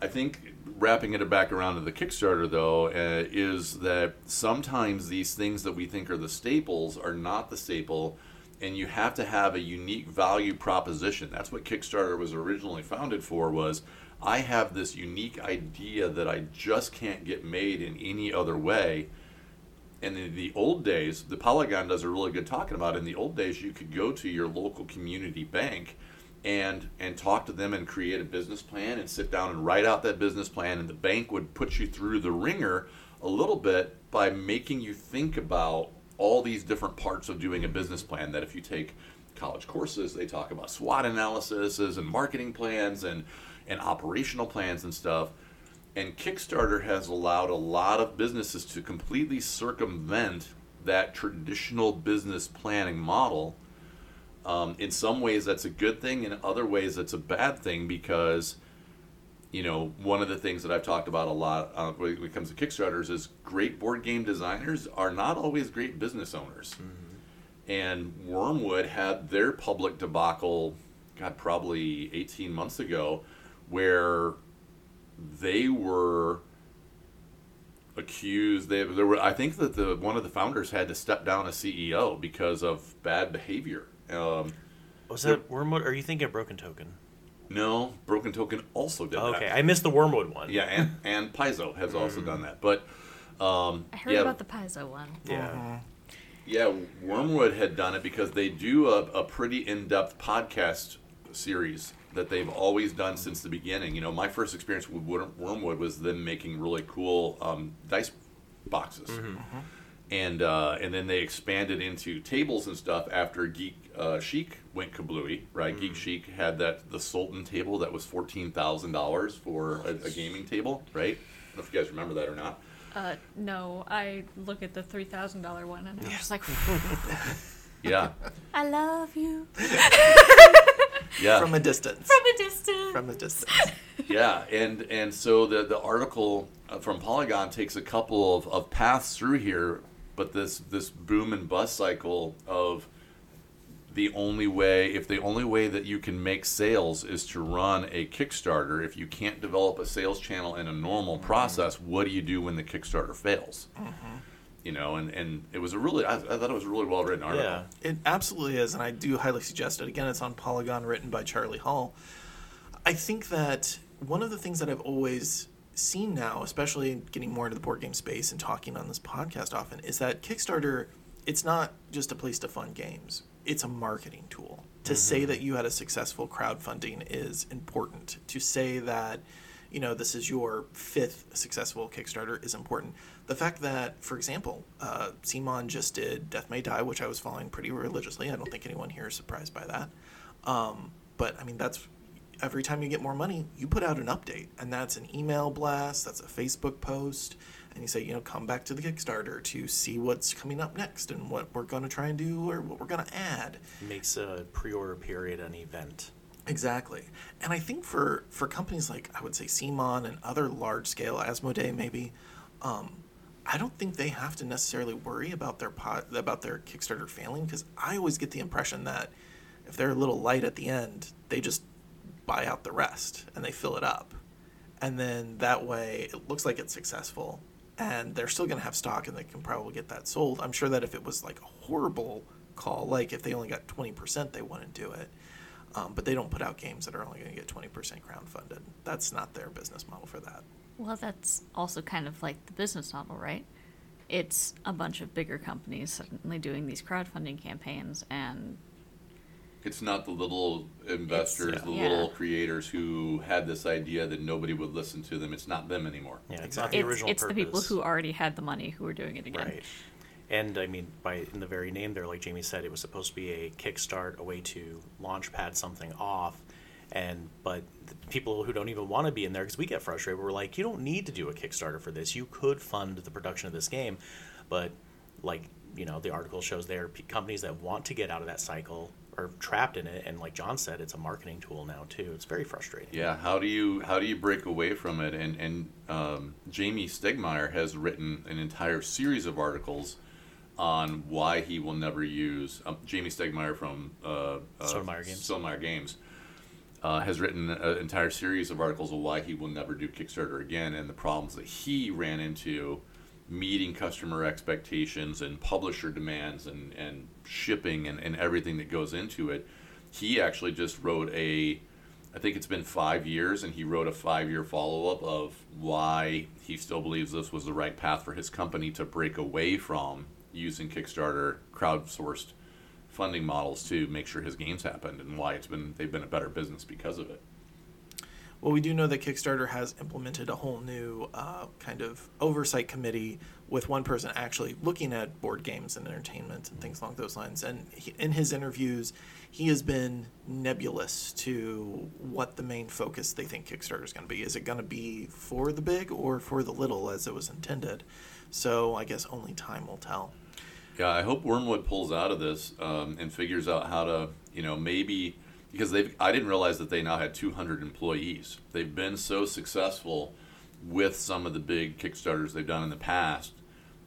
Speaker 4: I think wrapping it back around to the Kickstarter though uh, is that sometimes these things that we think are the staples are not the staple, and you have to have a unique value proposition. That's what Kickstarter was originally founded for. Was I have this unique idea that I just can't get made in any other way and in the old days, the Polygon does a really good talking about. In the old days, you could go to your local community bank and and talk to them and create a business plan and sit down and write out that business plan, and the bank would put you through the ringer a little bit by making you think about all these different parts of doing a business plan. That if you take college courses, they talk about SWOT analysis and marketing plans and and operational plans and stuff and Kickstarter has allowed a lot of businesses to completely circumvent that traditional business planning model. Um, in some ways, that's a good thing. In other ways, that's a bad thing because, you know, one of the things that I've talked about a lot uh, when it comes to Kickstarters is great board game designers are not always great business owners. Mm-hmm. And Wormwood had their public debacle, God, probably 18 months ago, where they were accused. They, there were. I think that the one of the founders had to step down as CEO because of bad behavior. Um,
Speaker 2: Was that Wormwood? Or are you thinking of Broken Token?
Speaker 4: no, Broken Token also did
Speaker 2: Okay,
Speaker 4: that.
Speaker 2: Okay, I missed the Wormwood one.
Speaker 4: yeah, and and Paizo has also done that. But um,
Speaker 5: I heard
Speaker 4: yeah,
Speaker 5: about the Paizo one.
Speaker 2: Yeah.
Speaker 4: Yeah, Wormwood had done it because they do a, a pretty in-depth podcast series that they've always done since the beginning. You know, my first experience with Wormwood was them making really cool um, dice boxes, and uh, and then they expanded into tables and stuff after Geek uh, Chic went kablooey. Right, Geek Chic had that the Sultan table that was fourteen thousand dollars for a, a gaming table. Right, I don't know if you guys remember that or not.
Speaker 3: Uh, no, I look at the three thousand dollar one and I'm just like,
Speaker 4: Yeah,
Speaker 5: I love you
Speaker 4: yeah.
Speaker 1: from a distance.
Speaker 5: from a distance.
Speaker 1: From a distance.
Speaker 4: Yeah, and and so the the article uh, from Polygon takes a couple of, of paths through here, but this this boom and bust cycle of the only way if the only way that you can make sales is to run a Kickstarter, if you can't develop a sales channel in a normal mm-hmm. process, what do you do when the Kickstarter fails? Mm-hmm. You know, and, and it was a really I, I thought it was a really well written article.
Speaker 2: Yeah.
Speaker 1: It absolutely is, and I do highly suggest it. Again, it's on Polygon, written by Charlie Hall. I think that one of the things that I've always seen now, especially getting more into the board game space and talking on this podcast often, is that Kickstarter, it's not just a place to fund games, it's a marketing tool. To say that you had a successful crowdfunding is important. To say that, you know, this is your fifth successful Kickstarter is important. The fact that, for example, uh, Simon just did Death May Die, which I was following pretty religiously. I don't think anyone here is surprised by that. Um, but I mean, that's every time you get more money, you put out an update, and that's an email blast, that's a Facebook post, and you say, you know, come back to the Kickstarter to see what's coming up next and what we're going to try and do or what we're going to add.
Speaker 2: Makes a pre-order period an event.
Speaker 1: Exactly. And I think for, for companies like, I would say, Simon and other large scale, Asmodee maybe, um, I don't think they have to necessarily worry about their pot, about their Kickstarter failing because I always get the impression that if they're a little light at the end, they just buy out the rest and they fill it up. And then that way it looks like it's successful and they're still going to have stock and they can probably get that sold. I'm sure that if it was like a horrible call, like if they only got 20%, they wouldn't do it. Um, but they don't put out games that are only going to get 20% crowdfunded. That's not their business model for that.
Speaker 5: Well, that's also kind of like the business model, right? It's a bunch of bigger companies suddenly doing these crowdfunding campaigns, and
Speaker 4: It's not the little investors,
Speaker 2: yeah.
Speaker 4: the
Speaker 5: Yeah.
Speaker 4: little creators who had this idea that nobody would listen to them. It's not them anymore.
Speaker 2: Yeah, it's
Speaker 1: Exactly.
Speaker 2: not the
Speaker 5: it's,
Speaker 2: original
Speaker 5: it's the people who already had the money who were doing it again.
Speaker 2: Right. And I mean, by in the very name there, like Jamie said, it was supposed to be a kickstart, a way to launch pad something off. And but the people who don't even want to be in there, because we get frustrated, we're like, you don't need to do a Kickstarter for this. You could fund the production of this game, but like you know, the article shows there are p- companies that want to get out of that cycle are trapped in it. And like John said, it's a marketing tool now too. It's very frustrating.
Speaker 4: Yeah, how do you how do you break away from it? And and um, Jamey Stegmaier has written an entire series of articles on why he will never use um, Jamey Stegmaier from uh, uh,
Speaker 2: Games.
Speaker 4: Stonemaier Games uh, has written an entire series of articles on why he will never do Kickstarter again and the problems that he ran into meeting customer expectations and publisher demands and, and shipping and, and everything that goes into it. He actually just wrote a I think it's been five years, and he wrote a five-year follow-up of why he still believes this was the right path for his company to break away from using Kickstarter crowdsourced funding models to make sure his games happened, and why it's been they've been a better business because of it.
Speaker 1: Well, we do know that Kickstarter has implemented a whole new uh, kind of oversight committee with one person actually looking at board games and entertainment and things along those lines. And he, in his interviews, he has been nebulous to what the main focus they think Kickstarter is going to be. Is it going to be for the big or for the little as it was intended? So I guess only time will tell.
Speaker 4: Yeah, I hope Wormwood pulls out of this um, and figures out how to, you know, maybe because they've. I didn't realize that they now had 200 employees. They've been so successful with some of the big Kickstarters they've done in the past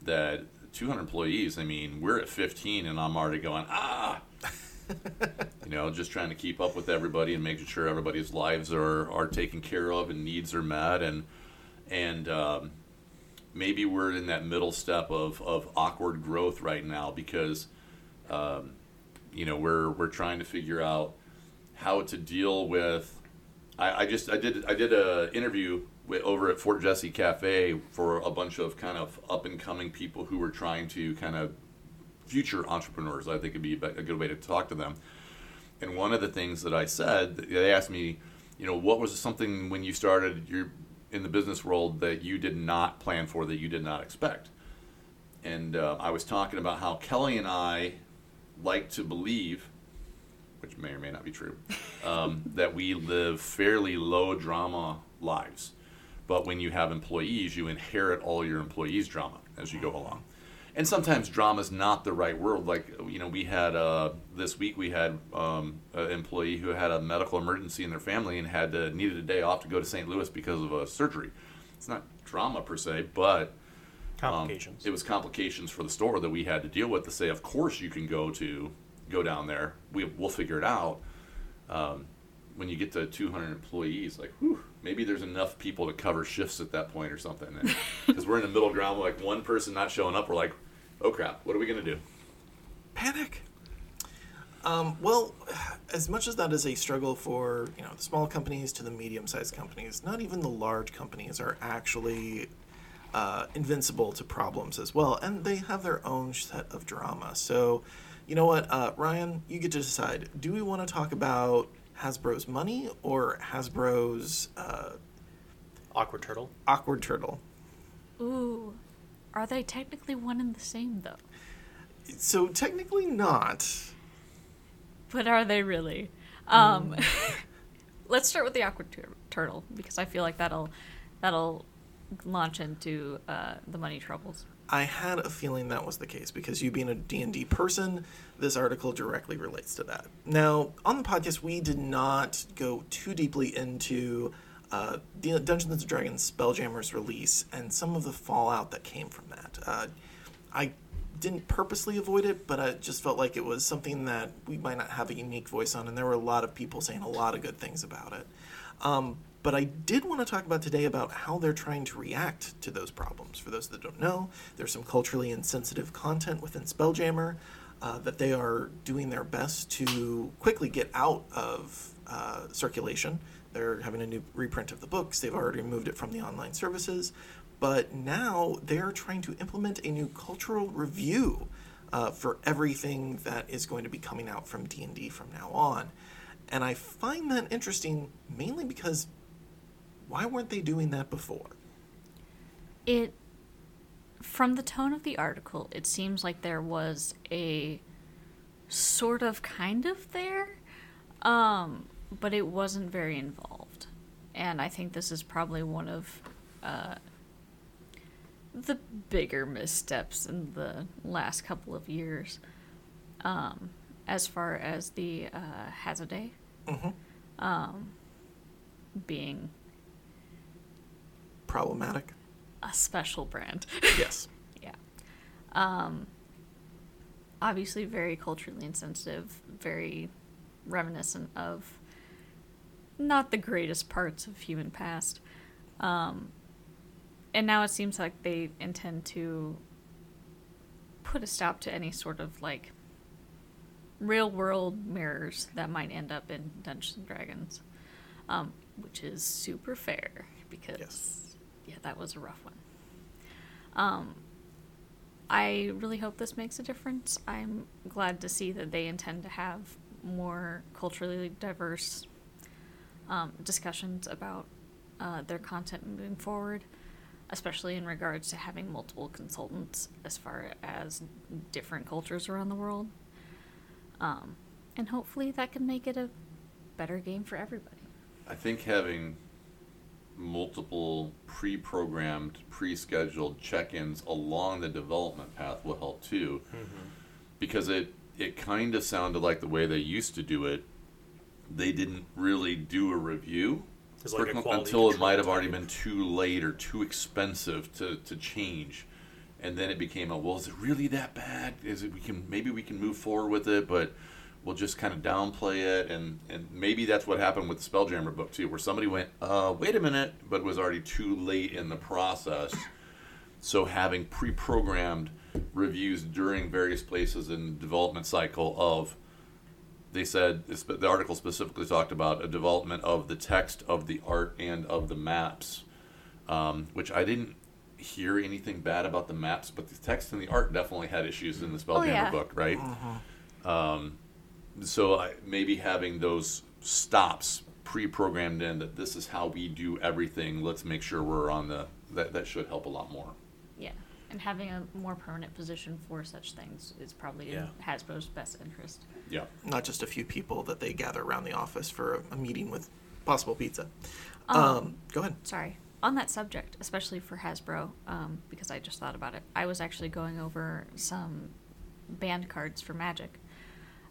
Speaker 4: that 200 employees. I mean, we're at 15, and I'm already going ah. you know, just trying to keep up with everybody and making sure everybody's lives are, are taken care of and needs are met and and um, maybe we're in that middle step of, of awkward growth right now because um, you know we're we're trying to figure out how to deal with I, I just I did I did a interview with, over at Fort Jesse Cafe for a bunch of kind of up and coming people who were trying to kind of future entrepreneurs. I think it'd be a good way to talk to them. And one of the things that I said, they asked me, you know, what was something when you started your in the business world that you did not plan for, that you did not expect? And uh, I was talking about how Kelly and I like to believe, which may or may not be true, um, that we live fairly low drama lives. But when you have employees, you inherit all your employees' drama as you go along and sometimes drama is not the right word. Like you know, we had uh, this week we had um, an employee who had a medical emergency in their family and had to, needed a day off to go to St. Louis because of a surgery. It's not drama per se, but um, it was complications for the store that we had to deal with. To say, of course you can go to go down there. We we'll figure it out. Um, when you get to 200 employees, like, whew, maybe there's enough people to cover shifts at that point or something. Because we're in the middle ground, like one person not showing up, we're like, oh crap, what are we gonna do?
Speaker 1: Panic. Um, well, as much as that is a struggle for you know the small companies to the medium-sized companies, not even the large companies are actually uh, invincible to problems as well, and they have their own set of drama. So, you know what, uh, Ryan, you get to decide. Do we want to talk about Hasbro's money or Hasbro's uh,
Speaker 2: Awkward turtle.
Speaker 1: awkward turtle?
Speaker 5: Ooh. Are they technically one and the same, though?
Speaker 1: So technically not.
Speaker 5: But are they really? Um, let's start with the awkward tur- turtle because I feel like that'll that'll launch into uh, the money troubles.
Speaker 1: I had a feeling that was the case because you being a D&D person, this article directly relates to that. Now, on the podcast, we did not go too deeply into uh, the Dungeons & Dragons Spelljammer's release and some of the fallout that came from that. Uh, I didn't purposely avoid it, but I just felt like it was something that we might not have a unique voice on, and there were a lot of people saying a lot of good things about it. Um, but I did want to talk about today about how they're trying to react to those problems. For those that don't know, there's some culturally insensitive content within Spelljammer uh, that they are doing their best to quickly get out of uh, circulation. They're having a new reprint of the books. They've already removed it from the online services, but now they're trying to implement a new cultural review uh, for everything that is going to be coming out from D&D from now on. And I find that interesting mainly because why weren't they doing that before?
Speaker 5: It, from the tone of the article, it seems like there was a sort of kind of there, um, but it wasn't very involved. And I think this is probably one of uh, the bigger missteps in the last couple of years, um, as far as the uh, Hadozee
Speaker 1: Mhm.
Speaker 5: um, being
Speaker 1: Problematic?
Speaker 5: a special brand.
Speaker 1: yes.
Speaker 5: yeah. Um, obviously, very culturally insensitive, very reminiscent of not the greatest parts of human past. Um, and now it seems like they intend to put a stop to any sort of like real world mirrors that might end up in Dungeons and Dragons. um, which is super fair because
Speaker 1: Yes.
Speaker 5: Yeah, that was a rough one. Um, I really hope this makes a difference. I'm glad to see that they intend to have more culturally diverse um, discussions about uh, their content moving forward, especially in regards to having multiple consultants as far as different cultures around the world. Um, and hopefully that can make it a better game for everybody.
Speaker 4: I think having multiple pre-programmed, pre-scheduled check-ins along the development path will help too, because it it kind of sounded like the way they used to do it. They didn't really do a review
Speaker 2: like a
Speaker 4: for- until it might have already been too late or too expensive to, to change. And then it became a well, is it really that bad? Is it we can maybe we can move forward with it, but we'll just kind of downplay it and and maybe that's what happened with the Spelljammer book too, where somebody went, uh, wait a minute, but was already too late in the process. So having pre-programmed reviews during various places in the development cycle of they said the article specifically talked about a development of the text of the art and of the maps um, which i didn't hear anything bad about the maps but the text and the art definitely had issues in the spelljammer
Speaker 5: yeah.
Speaker 4: book right um, so I, maybe having those stops pre-programmed in that this is how we do everything let's make sure we're on the that, that should help a lot more
Speaker 5: Yeah, and having a more permanent position for such things is probably
Speaker 2: Yeah.
Speaker 5: in Hasbro's best interest.
Speaker 4: yeah
Speaker 1: Not just a few people that they gather around the office for a, a meeting with possible pizza.
Speaker 5: Um,
Speaker 1: Um, go ahead.
Speaker 5: Sorry. On that subject, especially for Hasbro, um, because I just thought about it, I was actually going over some band cards for Magic.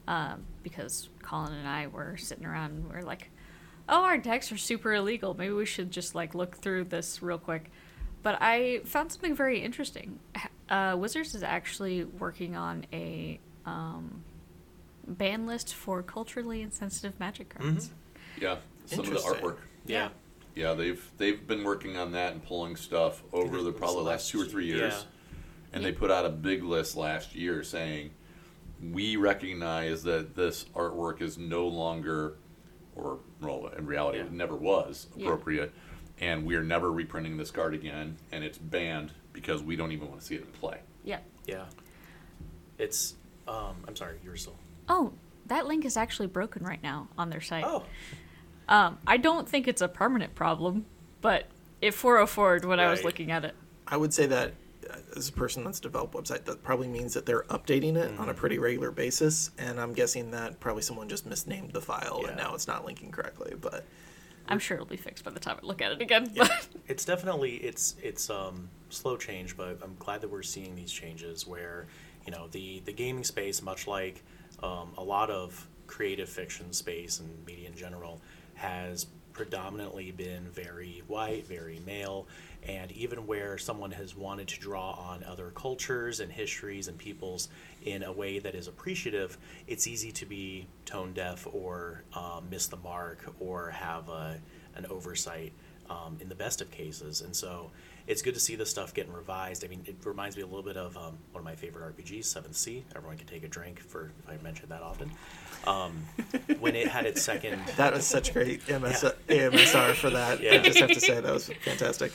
Speaker 5: Um, because Colin and I were sitting around and we are like, oh, our decks are super illegal. Maybe we should just like look through this real quick. But I found something very interesting. Uh, Wizards is actually working on a um, ban list for culturally insensitive Magic cards.
Speaker 4: yeah some of the artwork
Speaker 2: Yeah.
Speaker 4: Yeah, they've they've been working on that and pulling stuff over
Speaker 2: it
Speaker 4: the probably last
Speaker 2: last
Speaker 4: two or three years.
Speaker 2: yeah.
Speaker 4: And they put out a big list last year saying we recognize that this artwork is no longer or well in reality it never was
Speaker 5: Yeah.
Speaker 4: appropriate and we are never reprinting this card again and it's banned because we don't even want to see it in play.
Speaker 5: Yeah.
Speaker 2: Yeah. It's. Um, I'm sorry, you were still.
Speaker 5: Oh, that link is actually broken right now on their site.
Speaker 2: Oh.
Speaker 5: Um, I don't think it's a permanent problem, but it 404'd when I was looking at it.
Speaker 1: I would say that as a person that's developed website, that probably means that they're updating it
Speaker 2: Mm-hmm.
Speaker 1: on a pretty regular basis, and I'm guessing that probably someone just misnamed the file
Speaker 2: Yeah.
Speaker 1: and now it's not linking correctly. But
Speaker 5: I'm sure it'll be fixed by the time I look at it again.
Speaker 2: Yeah.
Speaker 5: But
Speaker 2: it's definitely it's it's um slow change, but I'm glad that we're seeing these changes where you know the the gaming space, much like um, a lot of creative fiction space and media in general, has predominantly been very white, very male, and even where someone has wanted to draw on other cultures and histories and peoples in a way that is appreciative, it's easy to be tone deaf or um, miss the mark or have a, an oversight um, in the best of cases. And so it's good to see this stuff getting revised. I mean, it reminds me a little bit of um, one of my favorite RPGs, Seventh Sea. Everyone can take a drink for if I mention that often. Um, when it had its second
Speaker 1: that was such great MS- AMSR for that. I just have to say that was fantastic.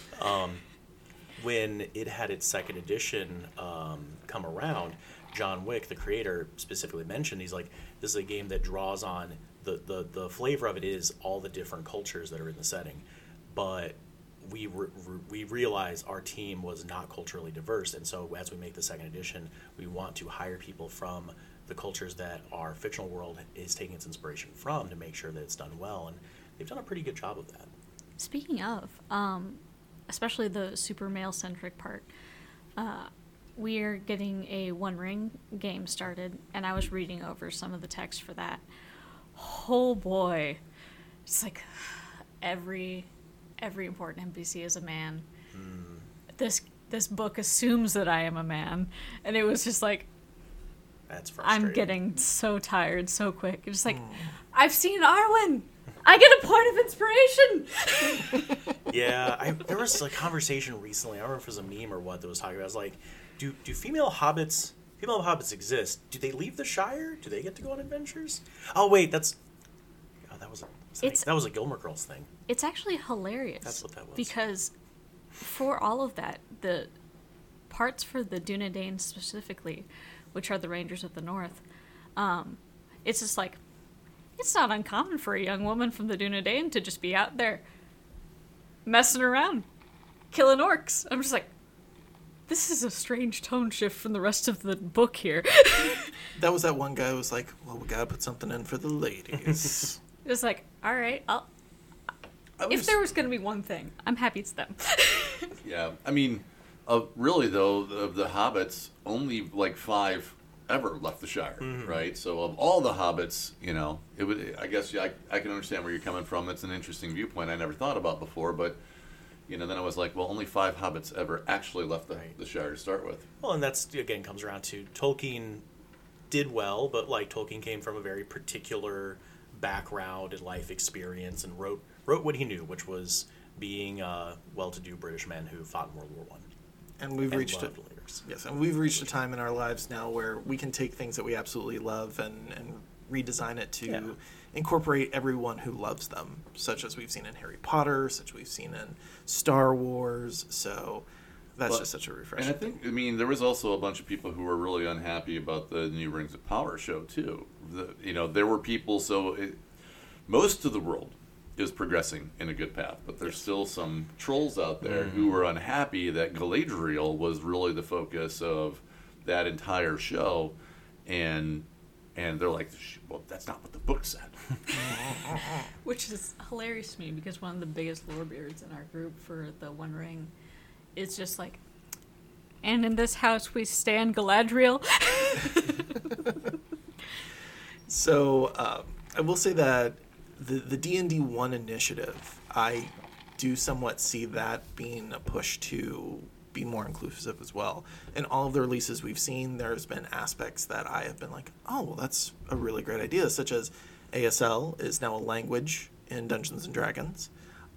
Speaker 2: when it had its second edition um, come around, John Wick, the creator, specifically mentioned he's like, this is a game that draws on the, the, the flavor of it is all the different cultures that are in the setting, but we re- we realized our team was not culturally diverse, and so as we make the second edition, we want to hire people from the cultures that our fictional world is taking its inspiration from to make sure that it's done well, and they've done a pretty good job of that.
Speaker 5: speaking of, um, especially the super male centric part, uh, we are getting a One Ring game started, and I was reading over some of the text for that. Oh boy, it's like every every important NPC is a man. This this book assumes that I am a man, and it was just like
Speaker 2: That's frustrating.
Speaker 5: I'm getting so tired so quick. It's just like hmm. I've seen Arwen. I get a point of inspiration.
Speaker 2: Yeah, I, there was a conversation recently. I don't know if it was a meme or what that was talking about. I was like, do do female hobbits female hobbits exist? Do they leave the Shire? Do they get to go on adventures? Oh wait, that's that was a It's like,
Speaker 5: It's-
Speaker 2: that was a Gilmore Girls thing.
Speaker 5: It's actually hilarious.
Speaker 2: That's what that was.
Speaker 5: Because for all of that, the parts for the Dunedain specifically, which are the Rangers of the North, um, it's just like it's not uncommon for a young woman from the Dunedain to just be out there messing around, killing orcs. I'm just like, this is a strange tone shift from the rest of the book here.
Speaker 1: That was that one guy who was like, "Well, we gotta put something in for the ladies."
Speaker 5: it's like, all right, I'll,
Speaker 4: I
Speaker 5: if there was going to be one thing, I'm happy it's them.
Speaker 4: Yeah, I mean, uh, really though, of the hobbits, only like five ever left the Shire, right? So of all the hobbits, you know, it would. I guess yeah, I, I can understand where you're coming from. It's an interesting viewpoint I never thought about before, but you know, then I was like, well, only five hobbits ever actually left the,
Speaker 2: Right.
Speaker 4: the Shire to start with.
Speaker 2: Well, and that's again comes around to Tolkien did well, but like Tolkien came from a very particular background and life experience, and wrote wrote what he knew, which was being a well-to-do British men who fought in World War One.
Speaker 1: and we've
Speaker 2: and
Speaker 1: reached a,
Speaker 2: loved layers.
Speaker 1: yes, and we've reached a time in our lives now where we can take things that we absolutely love and and redesign it to
Speaker 2: Yeah.
Speaker 1: incorporate everyone who loves them, such as we've seen in Harry Potter, such we've seen in Star Wars. So that's
Speaker 4: But-
Speaker 1: just such a
Speaker 4: And
Speaker 1: refreshing.
Speaker 4: I think, I mean, there was also a bunch of people who were really unhappy about the new Rings of Power show too. The, you know, there were people. So it, most of the world is progressing in a good path, but there's still some trolls out there who mm-hmm. were unhappy that Galadriel was really the focus of that entire show, and and they're like, well, that's not what the book said.
Speaker 5: Which is hilarious to me because one of the biggest lore beards in our group for the One Ring is just like, and in this house we stand Galadriel.
Speaker 1: So uh, I will say that the the D and D one initiative, I do somewhat see that being a push to be more inclusive as well. In all of the releases we've seen, there's been aspects that I have been like, oh, well, that's a really great idea, such as ASL is now a language in Dungeons and Dragons.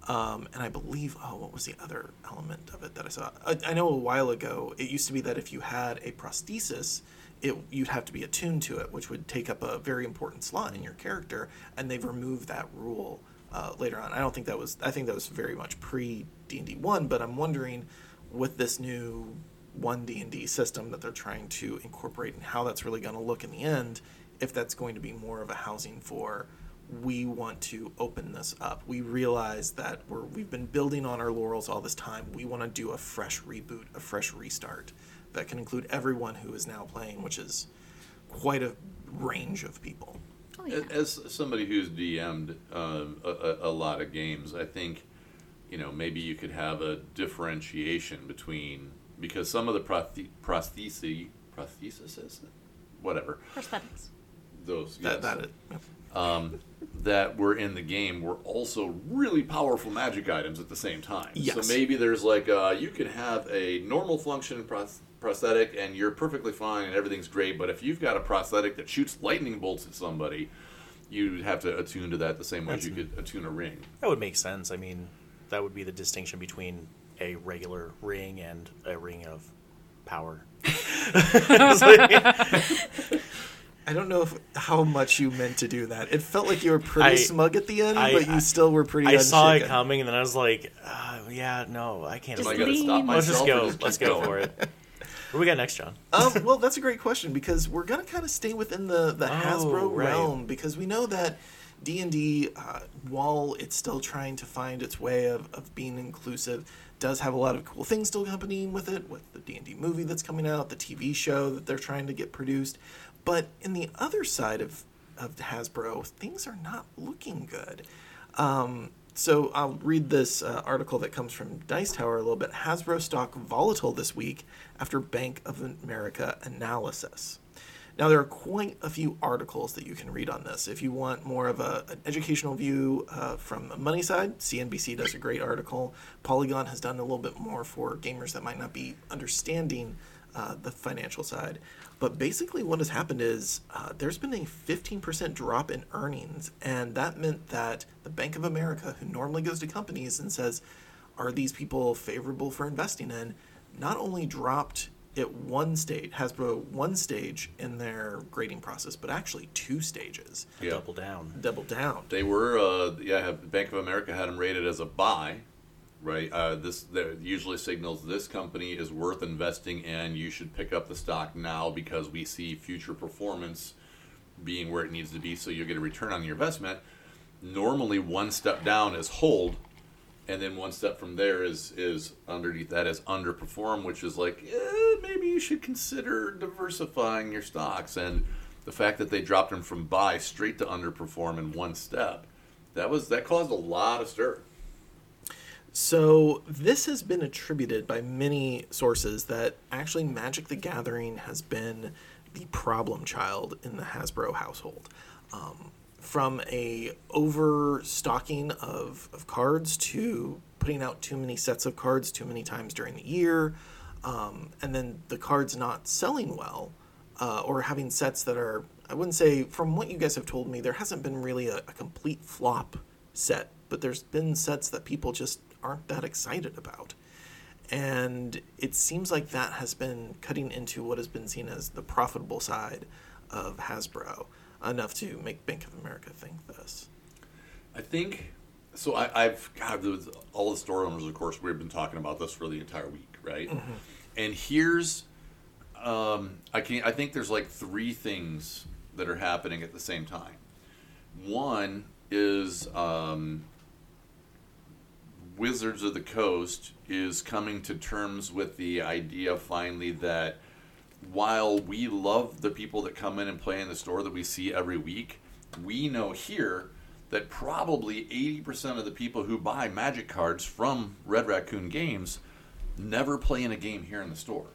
Speaker 1: Um, and I believe, oh, what was the other element of it that I saw? I, I know a while ago it used to be that if you had a prosthesis, it you'd have to be attuned to it, which would take up a very important slot in your character. And they've removed that rule uh, later on. I don't think that was. I think that was very much pre D and D one. But I'm wondering, with this new one D and D system that they're trying to incorporate, and how that's really going to look in the end, if that's going to be more of a housing for we want to open this up. We realize that we're we've been building on our laurels all this time. We want to do a fresh reboot, a fresh restart that can include everyone who is now playing, which is quite a range of people.
Speaker 5: Oh yeah.
Speaker 4: As somebody who's DM'd um, a, a, a lot of games, I think you know maybe you could have a differentiation between because some of the prosthe- prosthesis, prosthesis, whatever
Speaker 5: Prosthetics.
Speaker 4: those
Speaker 1: That
Speaker 4: yes,
Speaker 1: that it, yep.
Speaker 4: Um, that were in the game were also really powerful magic items at the same time.
Speaker 1: Yes.
Speaker 4: So maybe there's like uh, you can have a normal function pros- prosthetic and you're perfectly fine and everything's great, but if you've got a prosthetic that shoots lightning bolts at somebody, you'd have to attune to that the same way as you could attune a ring.
Speaker 2: That would make sense. I mean, that would be the distinction between a regular ring and a ring of power.
Speaker 1: I don't know if how much you meant to do that. It felt like you were pretty
Speaker 2: I-
Speaker 1: smug at the end,
Speaker 2: I-
Speaker 1: but you
Speaker 2: I-
Speaker 1: still were pretty.
Speaker 2: I saw it coming, and then I was like, uh, "Yeah, no, I can't."
Speaker 5: Just
Speaker 4: Am I
Speaker 2: afford
Speaker 4: going to
Speaker 2: it.
Speaker 4: stop myself?
Speaker 2: Let's just go.
Speaker 4: just
Speaker 2: Let's go for it. What do we got next, John?
Speaker 1: um, well, that's a great question because we're gonna kind of stay within the the Hasbro
Speaker 2: Oh, right.
Speaker 1: realm because we know that D and D, uh, while it's still trying to find its way of, of being inclusive, does have a lot of cool things still happening with it, with the D and D movie that's coming out, the TV show that they're trying to get produced. But in the other side of of Hasbro, things are not looking good. Um, so I'll read this uh, article that comes from Dice Tower a little bit. Hasbro stock volatile this week after Bank of America analysis. Now there are quite a few articles that you can read on this. If you want more of a, an educational view uh, from the money side, CNBC does a great article. Polygon has done a little bit more for gamers that might not be understanding uh, the financial side. But basically, what has happened is uh, there's been a 15% drop in earnings, and that meant that the Bank of America, who normally goes to companies and says, "Are these people favorable for investing in?" not only dropped at one stage, Hasbro one stage in their grading process, but actually two stages.
Speaker 4: Yeah.
Speaker 2: Double down.
Speaker 1: Double down.
Speaker 4: They were, uh, yeah. Bank of America had them rated as a buy, right? Uh, this that usually signals this company is worth investing in. You should pick up the stock now because we see future performance being where it needs to be, so you'll get a return on your investment. Normally, one step down is hold, and then one step from there is is underneath that is underperform, which is like eh, maybe you should consider diversifying your stocks. And the fact that they dropped them from buy straight to underperform in one step, that was that caused a lot of stir.
Speaker 1: So this has been attributed by many sources that actually Magic the Gathering has been the problem child in the Hasbro household. Um, from a overstocking of, of cards to putting out too many sets of cards too many times during the year, um, and then the cards not selling well, uh, or having sets that are, I wouldn't say, from what you guys have told me, there hasn't been really a, a complete flop set, but there's been sets that people just aren't that excited about. And it seems like that has been cutting into what has been seen as the profitable side of Hasbro enough to make Bank of America think this.
Speaker 4: I think so. I, I've God, all the store owners, of course, we've been talking about this for the entire week, right? And here's, um, I can I think there's like three things that are happening at the same time. One is um, Wizards of the Coast is coming to terms with the idea finally that while we love the people that come in and play in the store that we see every week, we know here that probably 80% of the people who buy magic cards from Red Raccoon Games never play in a game here in the store.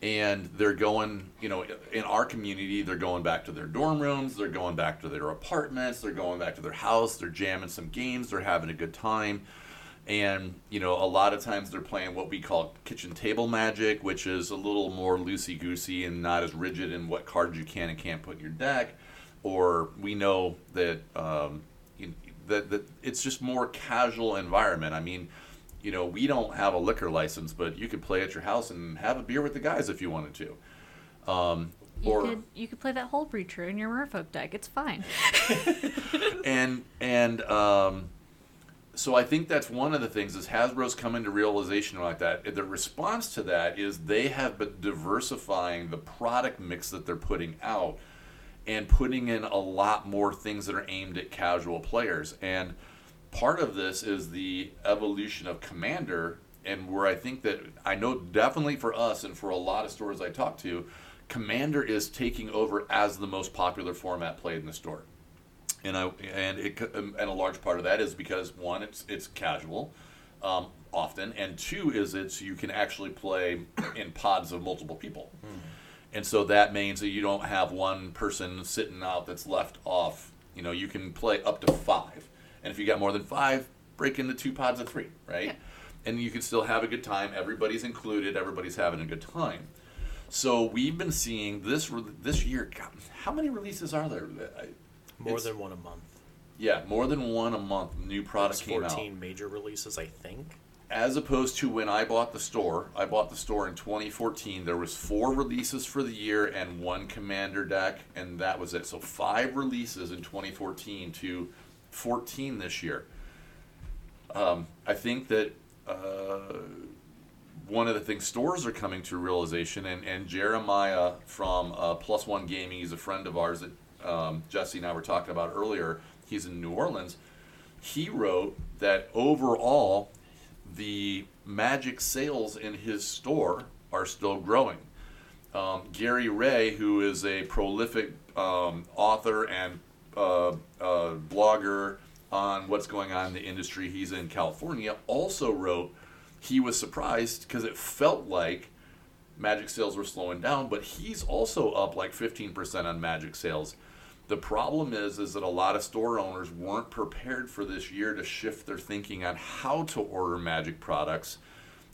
Speaker 4: And they're going, you know, in our community, they're going back to their dorm rooms, they're going back to their apartments, they're going back to their house, they're jamming some games, they're having a good time and you know a lot of times they're playing what we call kitchen table magic which is a little more loosey goosey and not as rigid in what cards you can and can't put in your deck or we know that um, you, that, that it's just more casual environment i mean you know we don't have a liquor license but you could play at your house and have a beer with the guys if you wanted to um,
Speaker 5: You
Speaker 4: or
Speaker 5: could you could play that whole breacher in your merfolk deck. It's fine.
Speaker 4: and and um, so I think that's one of the things is Hasbro's coming to realization like that. The response to that is they have been diversifying the product mix that they're putting out and putting in a lot more things that are aimed at casual players. And part of this is the evolution of Commander, and where I think that I know definitely for us and for a lot of stores I talk to, Commander is taking over as the most popular format played in the store and I and it um, and a large part of that is because one, it's it's casual, um, often, and two is it's you can actually play in pods of multiple people, and so that means that you don't have one person sitting out that's left off. You know, you can play up to five, and if you got more than five, break into two pods of three, right?
Speaker 5: Yeah.
Speaker 4: And you can still have a good time. Everybody's included. Everybody's having a good time. So we've been seeing this this year. God, how many releases are there?
Speaker 2: More
Speaker 4: it's-
Speaker 2: than one a month.
Speaker 4: yeah, more than one a month. New product came out.
Speaker 2: 14 major releases, I think.
Speaker 4: As opposed to when I bought the store, I bought the store in 2014. There was four releases for the year and one commander deck, and that was it. So five releases in 2014 to 14 this year. Um, I think that uh, one of the things stores are coming to realization, and, and Jeremiah from uh, Plus One Gaming, he's a friend of ours that um, Jesse and I were talking about earlier. He's in New Orleans. He wrote that overall, the magic sales in his store are still growing. Um, Gary Ray, who is a prolific um, author and uh, uh, blogger on what's going on in the industry, he's in California, also wrote he was surprised because it felt like magic sales were slowing down, but he's also up like 15% on magic sales. The problem is is that a lot of store owners weren't prepared for this year to shift their thinking on how to order magic products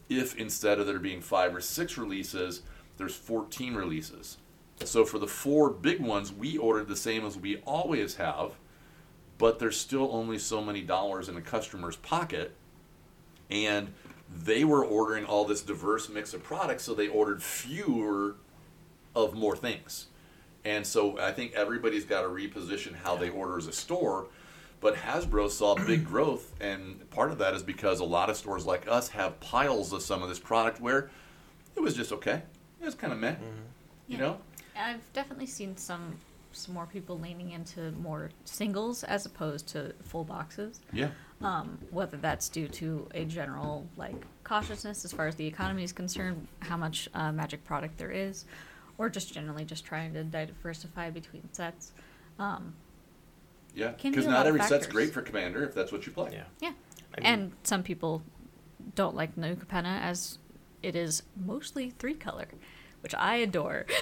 Speaker 4: if instead of there being 5 or 6 releases, there's 14 releases. So for the four big ones, we ordered the same as we always have, but there's still only so many dollars in a customer's pocket and they were ordering all this diverse mix of products, so they ordered fewer of more things. And so I think everybody's got to reposition how they order as a store. But Hasbro saw big growth, and part of that is because a lot of stores like us have piles of some of this product where it was just okay. It was kind of meh, you
Speaker 5: Yeah.
Speaker 4: know.
Speaker 5: I've definitely seen some some more people leaning into more singles as opposed to full boxes.
Speaker 4: Yeah.
Speaker 5: Um, whether that's due to a general like cautiousness as far as the economy is concerned, how much uh, magic product there is, or just generally just trying to diversify between sets. Um,
Speaker 4: Yeah, because
Speaker 5: be
Speaker 4: not
Speaker 5: lot of
Speaker 4: every set's great for Commander if that's what you play.
Speaker 2: Yeah.
Speaker 5: yeah,
Speaker 2: I mean-
Speaker 5: and some people don't like New Capenna as it is mostly three color, which I adore.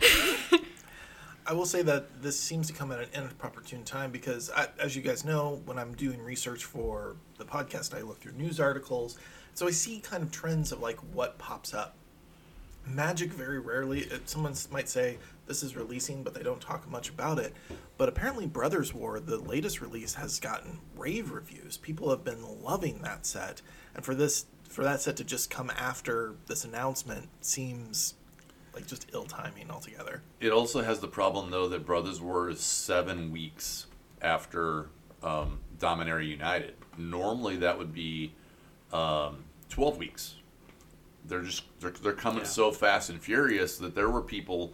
Speaker 1: I will say that this seems to come at an inopportune time because, I, as you guys know, when I'm doing research for the podcast, I look through news articles. So I see kind of trends of like what pops up. Magic very rarely. It, someone might say this is releasing, but they don't talk much about it. But apparently, Brothers War, the latest release, has gotten rave reviews. People have been loving that set, and for this, for that set to just come after this announcement seems like just ill timing altogether.
Speaker 4: It also has the problem though that Brothers War is seven weeks after um, Dominaria United. Normally that would be um, twelve weeks. They're just they're, they're coming
Speaker 2: Yeah.
Speaker 4: so fast and furious that there were people.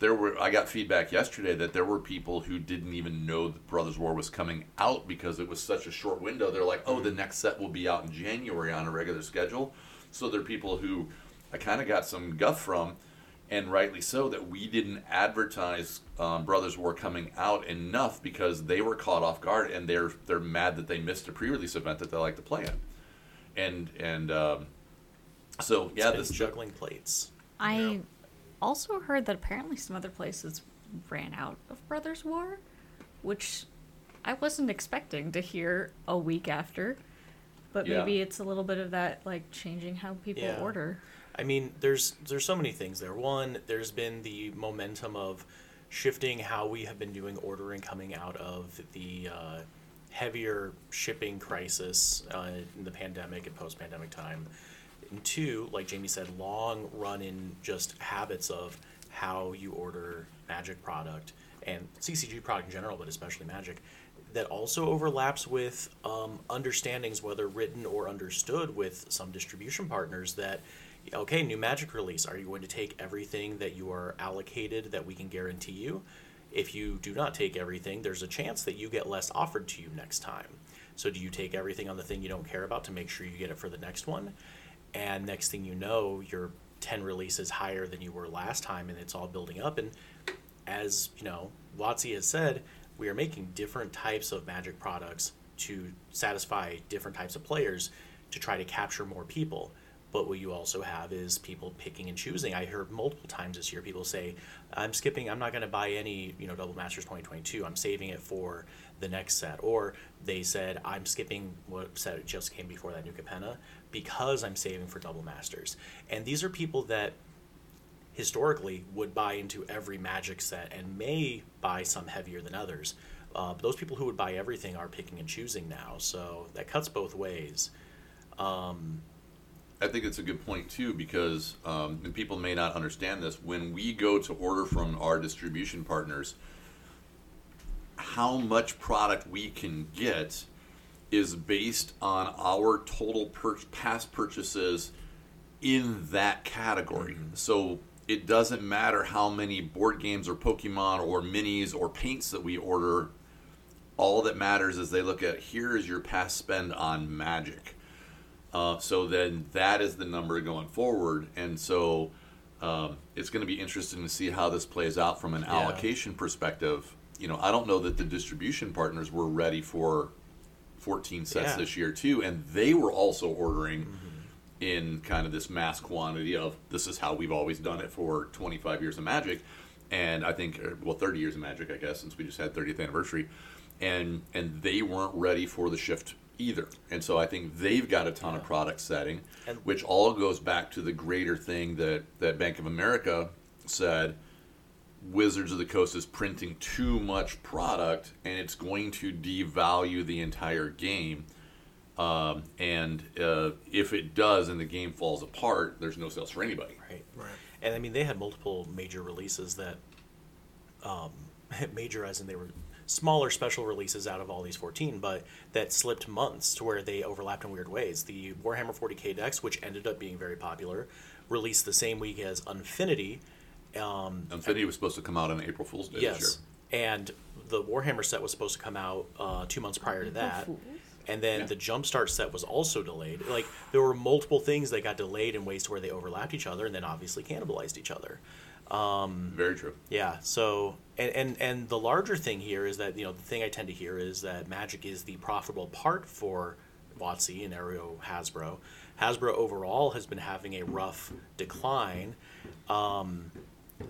Speaker 4: There were I got feedback yesterday that there were people who didn't even know that Brothers War was coming out because it was such a short window. They're like, oh, the next set will be out in January on a regular schedule. So there are people who I kind of got some guff from and rightly so that we didn't advertise um, Brothers War coming out enough because they were caught off guard and they're they're mad that they missed a pre-release event that they like to play in, and and um, so yeah, this
Speaker 2: juggling plates.
Speaker 5: I
Speaker 1: Yeah.
Speaker 5: also heard that apparently some other places ran out of Brothers War, which I wasn't expecting to hear a week after. But
Speaker 4: Yeah.
Speaker 5: maybe it's a little bit of that like changing how people
Speaker 2: Yeah.
Speaker 5: order.
Speaker 2: I mean, there's there's so many things there. One, there's been the momentum of shifting how we have been doing ordering coming out of the uh, heavier shipping crisis uh, in the pandemic and post-pandemic time. And two, like Jamie said, long run in just habits of how you order magic product and CCG product in general, but especially magic. That also overlaps with um, understandings, whether written or understood, with some distribution partners that okay, new magic release. Are you going to take everything that you are allocated that we can guarantee you? If you do not take everything, there's a chance that you get less offered to you next time. So, do you take everything on the thing you don't care about to make sure you get it for the next one? And next thing you know, your 10 releases higher than you were last time, and it's all building up. And as you know, WotC has said, we are making different types of magic products to satisfy different types of players to try to capture more people. But what you also have is people picking and choosing. I heard multiple times this year people say, "I'm skipping. I'm not going to buy any, you know, Double Masters 2022. I'm saving it for the next set." Or they said, "I'm skipping what set just came before that New Capenna because I'm saving for Double Masters." And these are people that historically would buy into every magic set and may buy some heavier than others. Uh, those people who would buy everything are picking and choosing now, so that cuts both ways. Um,
Speaker 4: I think it's a good point too because um, and people may not understand this. When we go to order from our distribution partners, how much product we can get is based on our total pur- past purchases in that category. So it doesn't matter how many board games or Pokemon or minis or paints that we order. All that matters is they look at here is your past spend on Magic. Uh, so then that is the number going forward, and so um, it's going to be interesting to see how this plays out from an
Speaker 2: Yeah.
Speaker 4: allocation perspective. You know, I don't know that the distribution partners were ready for 14 sets
Speaker 2: Yeah.
Speaker 4: this year too, and they were also ordering in kind of this mass quantity of this is how we've always done it for 25 years of Magic, and I think er, well 30 years of Magic, I guess, since we just had 30th anniversary, and and they weren't ready for the shift either, and so I think they've got a ton of product setting,
Speaker 2: And-
Speaker 4: which all goes back to the greater thing that that Bank of America said. Wizards of the Coast is printing too much product and it's going to devalue the entire game. Um, and uh, if it does and the game falls apart, there's no sales for anybody.
Speaker 2: Right.
Speaker 1: Right.
Speaker 2: And I mean, they had multiple major releases that, um, major as in they were smaller special releases out of all these 14, but that slipped months to where they overlapped in weird ways. The Warhammer 40k decks, which ended up being very popular, released the same week as Infinity. Um,
Speaker 4: Infinity was supposed to come out on April Fool's Day this year.
Speaker 2: yes. And the Warhammer set was supposed to come out uh, two months prior to that. And then
Speaker 4: Yeah.
Speaker 2: the Jumpstart set was also delayed. Like there were multiple things that got delayed in ways to where they overlapped each other and then obviously cannibalized each other.
Speaker 4: Very true.
Speaker 2: Yeah. So and, and and the larger thing here is that you know the thing I tend to hear is that Magic is the profitable part for WotC and Aero Hasbro. Hasbro overall has been having a rough decline. Um,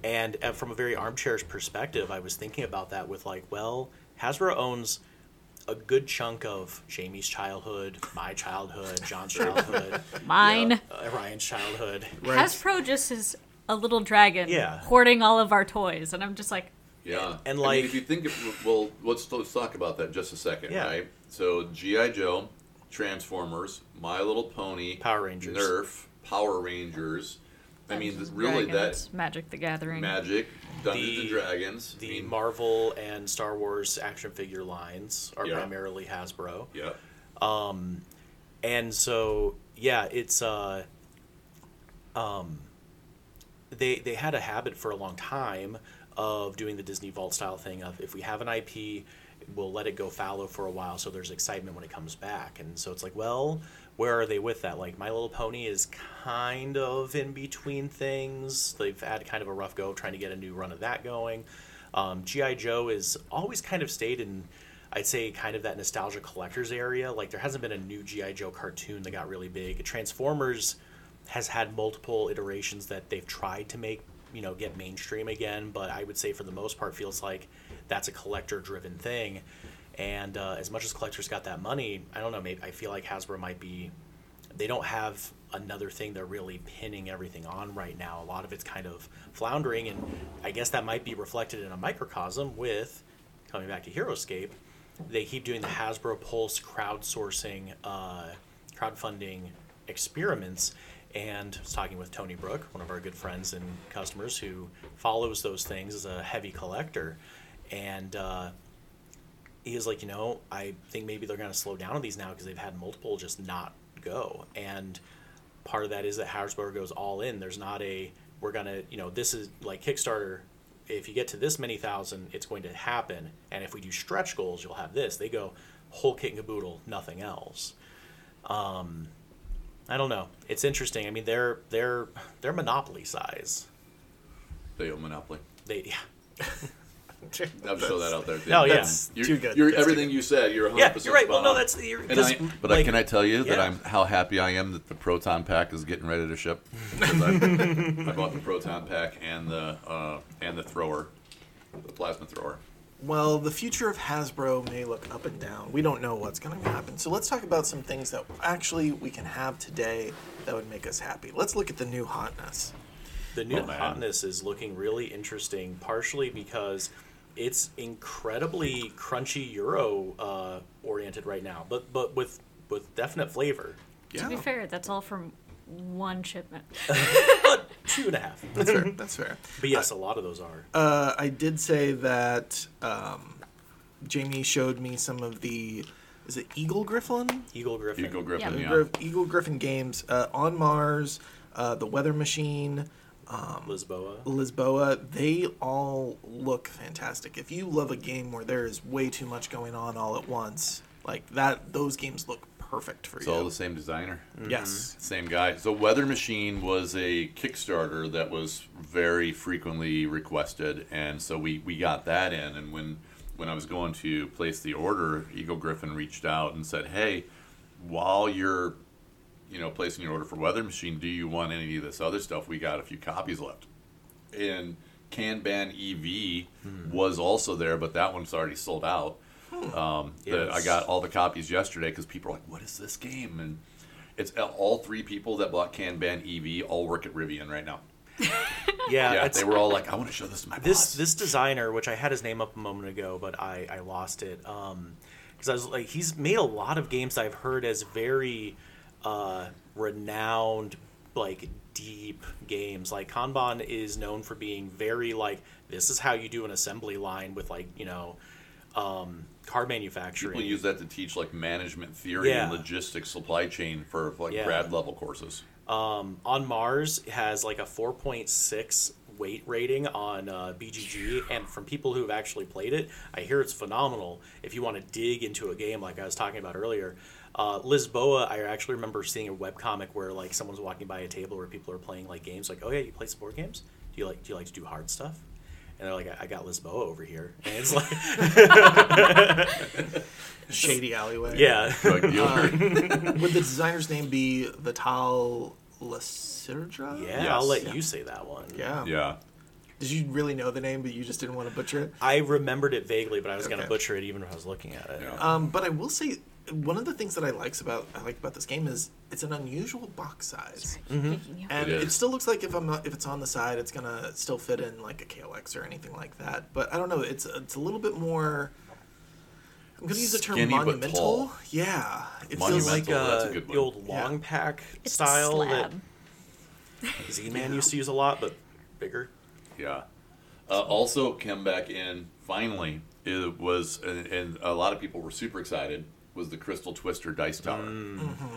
Speaker 2: and uh, from a very armchair perspective, I was thinking about that with like, well, Hasbro owns a good chunk of Jamie's childhood, my childhood, John's childhood,
Speaker 5: Mine.
Speaker 2: uh, Ryan's childhood.
Speaker 1: Right.
Speaker 5: Hasbro just is a little dragon
Speaker 2: Yeah.
Speaker 5: hoarding all of our toys, and I'm just like,
Speaker 4: Yeah,
Speaker 2: And
Speaker 4: I
Speaker 2: like-
Speaker 4: mean, if you think, of, well, let's let's talk about that just a second,
Speaker 2: Yeah.
Speaker 4: right? So GI Joe, Transformers, My Little Pony,
Speaker 2: Power Rangers.
Speaker 4: Nerf, Power Rangers. I mean, th- really,
Speaker 5: Dragons, Magic the Gathering.
Speaker 4: Magic, Dungeons
Speaker 2: The-
Speaker 4: and Dragons.
Speaker 2: The
Speaker 4: I mean,
Speaker 2: Marvel and Star Wars action figure lines are
Speaker 4: Yeah.
Speaker 2: primarily Hasbro.
Speaker 4: yeah, Um,
Speaker 2: and so yeah it's uh um they they had a habit for a long time of doing the disney vault style thing of if we have an ip we'll let it go fallow for a while so there's excitement when it comes back and so it's like well where are they with that like my little pony is kind of in between things they've had kind of a rough go trying to get a new run of that going um, gi joe is always kind of stayed in I'd say kind of that nostalgia collectors area. Like there hasn't been a new GI Joe cartoon that got really big. Transformers has had multiple iterations that they've tried to make, you know, get mainstream again, but I would say for the most part feels like that's a collector driven thing. And uh, as much as collectors got that money, I don't know, maybe I feel like Hasbro might be they don't have another thing they're really pinning everything on right now. A lot of it's kind of floundering, and I guess that might be reflected in a microcosm with coming back to HeroScape. They keep doing the Hasbro Pulse crowdsourcing, uh, crowdfunding experiments, and I was talking with Tony Brook, one of our good friends and customers who follows those things as a heavy collector, and uh, he was like, you know, I think maybe they're going to slow down on these now because they've had multiple just not go. And part of that is that Hasbro goes all in. There's not a, we're going to, you know, this is like Kickstarter. If you get to this many thousand, it's going to happen. And if we do stretch goals, you'll have this. They go whole kit and caboodle, nothing else. Um, I don't know. It's interesting. I mean, they're they're they're monopoly size.
Speaker 4: they own Monopoly.
Speaker 2: They yeah.
Speaker 4: I'll show that out there. Too.
Speaker 2: Oh, yeah.
Speaker 1: That's
Speaker 4: You're,
Speaker 1: too good.
Speaker 4: You're,
Speaker 1: That's too
Speaker 4: everything
Speaker 1: good.
Speaker 4: you said, you're 100%
Speaker 2: Yeah, you're right. Well,
Speaker 4: spot
Speaker 2: no,
Speaker 4: on.
Speaker 2: that's the.
Speaker 4: And
Speaker 2: this-
Speaker 4: I, but
Speaker 2: like-
Speaker 4: can I tell you that. I'm how happy I am that the proton pack is getting ready to ship. I, I bought the proton pack and the uh, and the thrower, the plasma thrower.
Speaker 1: Well, the future of Hasbro may look up and down. We don't know what's going to happen. So let's talk about some things that actually we can have today that would make us happy. Let's look at the new hotness.
Speaker 2: The new
Speaker 4: Oh,
Speaker 2: hotness is looking really interesting, partially because it's incredibly crunchy Euro uh, oriented right now, but but with with definite flavor.
Speaker 5: To be fair, that's all from one shipment.
Speaker 2: But two and a half.
Speaker 1: That's fair. That's fair.
Speaker 2: But yes, a lot of those are.
Speaker 1: Uh, I did say that um, Jamie showed me some of the. Is it Eagle Gryphon?
Speaker 2: Eagle Gryphon.
Speaker 4: Eagle Gryphon,
Speaker 5: Yeah.
Speaker 4: yeah.
Speaker 1: Eagle, Eagle Gryphon games uh, on Mars, uh, the Weather Machine, Um,
Speaker 2: Lisboa.
Speaker 1: Lisboa. They all look fantastic. If you love a game where there is way too much going on all at once, like that, those games look perfect for
Speaker 4: It's
Speaker 1: you.
Speaker 4: It's all the same designer. Mm-hmm.
Speaker 1: Yes.
Speaker 4: Same guy. So Weather Machine was a Kickstarter that was very frequently requested, and so we, we got that in. And when when I was going to place the order, Eagle Gryphon reached out and said, "Hey, while you're you know placing your order for Weather Machine, do you want any of this other stuff? We got a few copies left." And Kanban EV was also there, but that one's already sold out. Um, the- I got all the copies yesterday because people are like, "What is this game?" And it's all three people that bought Kanban EV all work at Rivian right now.
Speaker 2: Yeah,
Speaker 4: Yeah, they were all like, "I want to show this to my
Speaker 2: this
Speaker 4: boss."
Speaker 2: this designer, which I had his name up a moment ago, but I I lost it. Um, because I was like, he's made a lot of games I've heard as very uh, renowned, like deep games. Like Kanban is known for being very like this is how you do an assembly line with like you know um, car manufacturing.
Speaker 4: People use that to teach like management theory and logistics, supply chain for like
Speaker 2: Yeah.
Speaker 4: grad level courses.
Speaker 2: um, on Mars has like a 4.6 weight rating on uh, BGG, and from people who've actually played it, I hear it's phenomenal. If you want to dig into a game, like I was talking about earlier, uh, Lisboa, I actually remember seeing a webcomic where like someone's walking by a table where people are playing like games, like, oh yeah, you play some board games? Do you like do you like to do hard stuff? And they're like, I I got Lisboa over here, and it's like,
Speaker 1: Shady alleyway.
Speaker 2: yeah,
Speaker 4: Drug dealer.
Speaker 1: Would the designer's name be Vital Lacerda?
Speaker 2: yeah,
Speaker 4: Yes.
Speaker 2: I'll let you say that one.
Speaker 1: Yeah.
Speaker 4: yeah.
Speaker 1: Did you really know the name, but you just didn't want to butcher it?
Speaker 2: I remembered it vaguely, but I was gonna butcher it even if I was looking at it.
Speaker 4: Yeah.
Speaker 1: Um, but I will say one of the things that I likes about I like about this game is it's an unusual box size,
Speaker 5: Mm-hmm.
Speaker 1: and
Speaker 4: It
Speaker 1: it,
Speaker 4: is.
Speaker 1: still looks like if I'm not, if it's on the side, it's gonna still fit in like a Kallax or anything like that. But I don't know. It's it's a little bit more. I'm gonna use the term
Speaker 4: Skinny
Speaker 1: monumental. Yeah, it
Speaker 4: Monumental.
Speaker 1: feels like
Speaker 2: like uh,
Speaker 4: that's a good
Speaker 2: the
Speaker 4: one.
Speaker 2: old
Speaker 1: Yeah.
Speaker 2: long pack
Speaker 5: It's
Speaker 2: style
Speaker 5: a slab.
Speaker 2: that Z-Man used to use a lot, but bigger.
Speaker 4: Yeah. Uh, also came back in finally. It was and, and a lot of people were super excited. Was the Crystal Twister Dice Tower?
Speaker 1: Mm-hmm.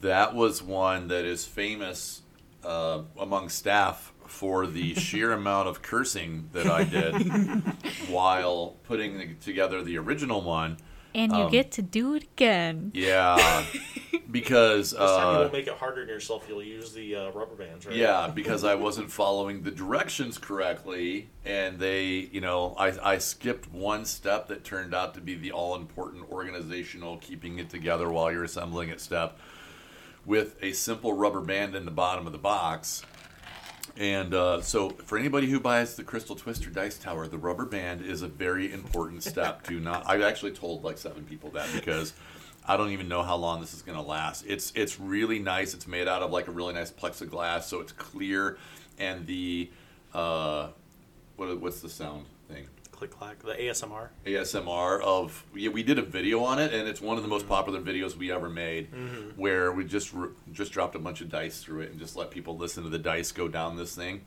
Speaker 4: That was one that is famous uh, among staff for the sheer amount of cursing that I did while putting the- together the original one.
Speaker 5: And you
Speaker 4: Um,
Speaker 5: get to do it again.
Speaker 4: Yeah, because
Speaker 2: This time you
Speaker 4: uh,
Speaker 2: won't make it harder on yourself. You'll use the uh, rubber bands, right?
Speaker 4: Yeah, because I wasn't following the directions correctly, and they, you know, I, I skipped one step that turned out to be the all important organizational keeping it together while you're assembling it step with a simple rubber band in the bottom of the box. And uh, so, for anybody who buys the Crystal Twister Dice Tower, the rubber band is a very important step to not. I've actually told like seven people that because I don't even know how long this is going to last. It's it's really nice. It's made out of like a really nice plexiglass, so it's clear, and the uh, what what's the sound?
Speaker 2: Click clack. The ASMR.
Speaker 4: ASMR of yeah, we did a video on it, and it's one of the most mm-hmm. popular videos we ever made, mm-hmm. where we just r- just dropped a bunch of dice through it and just let people listen to the dice go down this thing,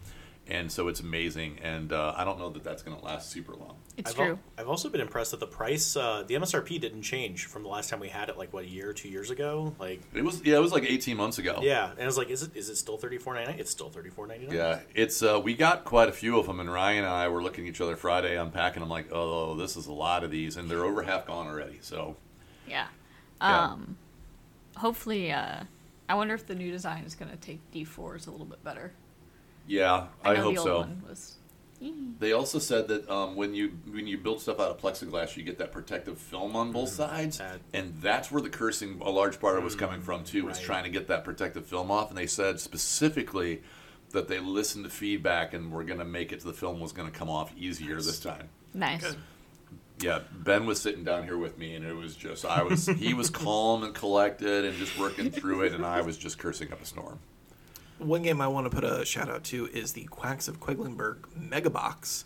Speaker 4: and so it's amazing. And uh, I don't know that that's going to last super long.
Speaker 5: It's
Speaker 2: I've
Speaker 5: true.
Speaker 2: Al- I've also been impressed that the price, uh, the MSRP didn't change from the last time we had it, like what a year, two years ago. Like,
Speaker 4: It was yeah, it was like 18 months ago.
Speaker 2: yeah, and I was like, is it is it still thirty four ninety nine? It's still thirty four ninety nine.
Speaker 4: Yeah, it's uh, we got quite a few of them, and Ryan and I were looking at each other Friday unpacking. I'm like, oh, this is a lot of these, and they're over half gone already. So
Speaker 5: Yeah.
Speaker 4: Yeah.
Speaker 5: Um, hopefully, uh, I wonder if the new design is going to take D4s a little bit better.
Speaker 4: Yeah, I,
Speaker 5: know
Speaker 4: hope
Speaker 5: the old
Speaker 4: so.
Speaker 5: one was.
Speaker 4: They also said that um, when you when you build stuff out of plexiglass, you get that protective film on both sides,
Speaker 2: That-
Speaker 4: and that's where the cursing a large part of it was coming from too. Was
Speaker 2: right.
Speaker 4: trying to get that protective film off, and they said specifically that they listened to feedback and were going to make it so the film was going to come off easier this time.
Speaker 5: Nice.
Speaker 1: Good.
Speaker 4: Yeah, Ben was sitting down here with me, and it was just I was he was calm and collected and just working through it, and I was just cursing up a storm.
Speaker 1: One game I want to put a shout out to is the Quacks of Quedlinburg Mega Box.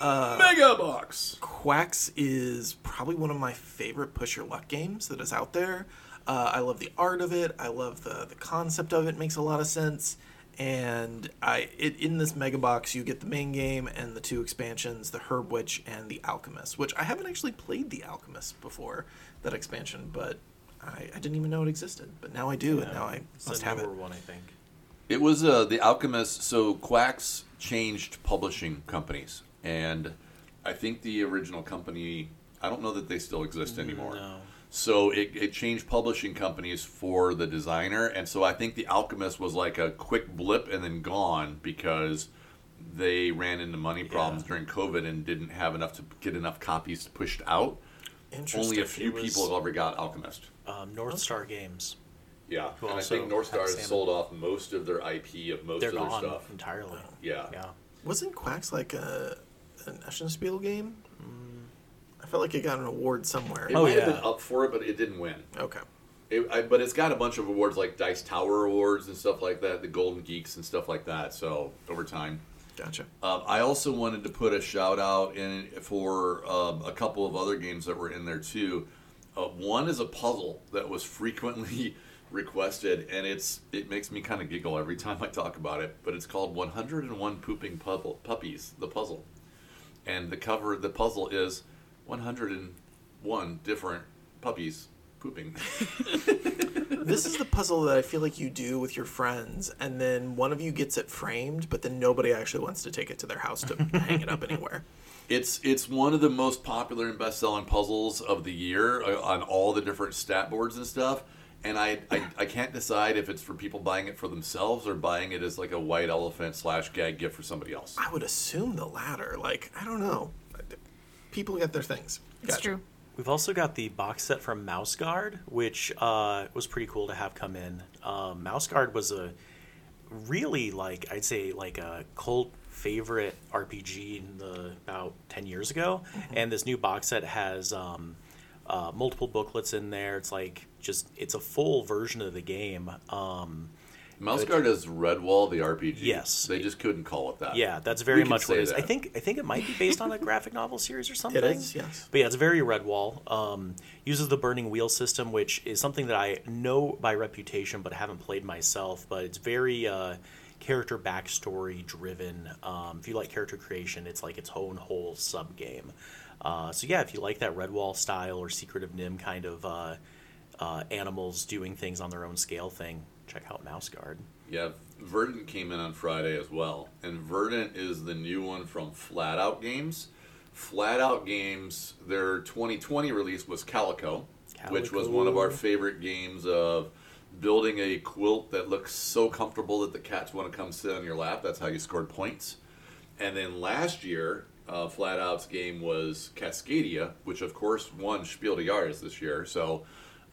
Speaker 4: Mega box.
Speaker 1: Quacks is probably one of my favorite push your luck games that is out there. Uh, I love the art of it. I love the the concept of it. Makes a lot of sense. And I it, in this mega box you get the main game and the two expansions, the Herb Witch and the Alchemist, which I haven't actually played the Alchemist before that expansion, but I, I didn't even know it existed. But now I do, and now I must have it.
Speaker 2: one, I think.
Speaker 4: It was uh, the Alchemist. So Quacks changed publishing companies, and I think the original company. I don't know that they still exist anymore.
Speaker 2: No.
Speaker 4: So it, it changed publishing companies for the designer, and so I think the Alchemist was like a quick blip and then gone because they ran into money problems
Speaker 2: Yeah.
Speaker 4: during COVID and didn't have enough to get enough copies pushed out.
Speaker 1: Interesting.
Speaker 4: Only a few
Speaker 2: was-
Speaker 4: people have ever got Alchemist.
Speaker 2: Um, North Star Games.
Speaker 4: Yeah,
Speaker 2: Who
Speaker 4: and I
Speaker 2: also
Speaker 4: think North Star has sold off most of their IP of most
Speaker 2: They're
Speaker 4: of their
Speaker 2: gone
Speaker 4: stuff.
Speaker 2: entirely.
Speaker 4: Yeah.
Speaker 2: Yeah.
Speaker 1: Wasn't Quacks like a an Eschenspiel game? I felt like it got an award somewhere.
Speaker 4: It
Speaker 2: Oh,
Speaker 4: might have
Speaker 2: yeah.
Speaker 4: been up for it, but it didn't win.
Speaker 1: Okay.
Speaker 4: It, I, but it's got a bunch of awards like Dice Tower Awards and stuff like that, the Golden Geeks and stuff like that. So over time,
Speaker 1: Gotcha.
Speaker 4: um, I also wanted to put a shout out in for um, a couple of other games that were in there too. Uh, one is a puzzle that was frequently requested, and it's it makes me kind of giggle every time I talk about it. But it's called 101 Pooping Puddle, Puppies, the puzzle, and the cover of the puzzle is 101 different puppies pooping.
Speaker 1: This is the puzzle that I feel like you do with your friends, and then one of you gets it framed, but then nobody actually wants to take it to their house to hang it up anywhere.
Speaker 4: It's it's one of the most popular and best selling puzzles of the year uh, on all the different stat boards and stuff. And I, I I can't decide if it's for people buying it for themselves or buying it as like a white elephant slash gag gift for somebody else.
Speaker 1: I would assume the latter. Like, I don't know. People get their things.
Speaker 3: It's
Speaker 1: Gotcha.
Speaker 3: true.
Speaker 2: We've also got the box set from Mouse Guard, which uh, was pretty cool to have come in. Um, Mouse Guard was a really like I'd say like a cult favorite RPG in the about ten years ago, and this new box set has um, uh, multiple booklets in there. It's like just it's a full version of the game. Um,
Speaker 4: Mouse Guard is Redwall the RPG.
Speaker 2: Yes.
Speaker 4: they just couldn't call it that.
Speaker 2: yeah, that's very
Speaker 4: can
Speaker 2: much what it is. I think I think it might be based on a graphic novel series or something.
Speaker 1: It is, yes.
Speaker 2: But yeah, it's very Redwall. Um, uses the burning wheel system, which is something that I know by reputation, but haven't played myself. But it's very uh, character backstory driven. Um, if you like character creation, it's like its own whole sub game. Uh, so yeah, if you like that Redwall style or Secret of NIMH kind of uh, uh, animals doing things on their own scale thing, check out Mouse Guard.
Speaker 4: Yeah, Verdant came in on Friday as well, and Verdant is the new one from Flat Out Games. Flat Out Games, their 2020 release was Calico, which was one of our favorite games of building a quilt that looks so comfortable that the cats want to come sit on your lap. That's how you scored points. And then last year, uh, Flat Out's game was Cascadia, which of course won Spiel des Jahres this year. So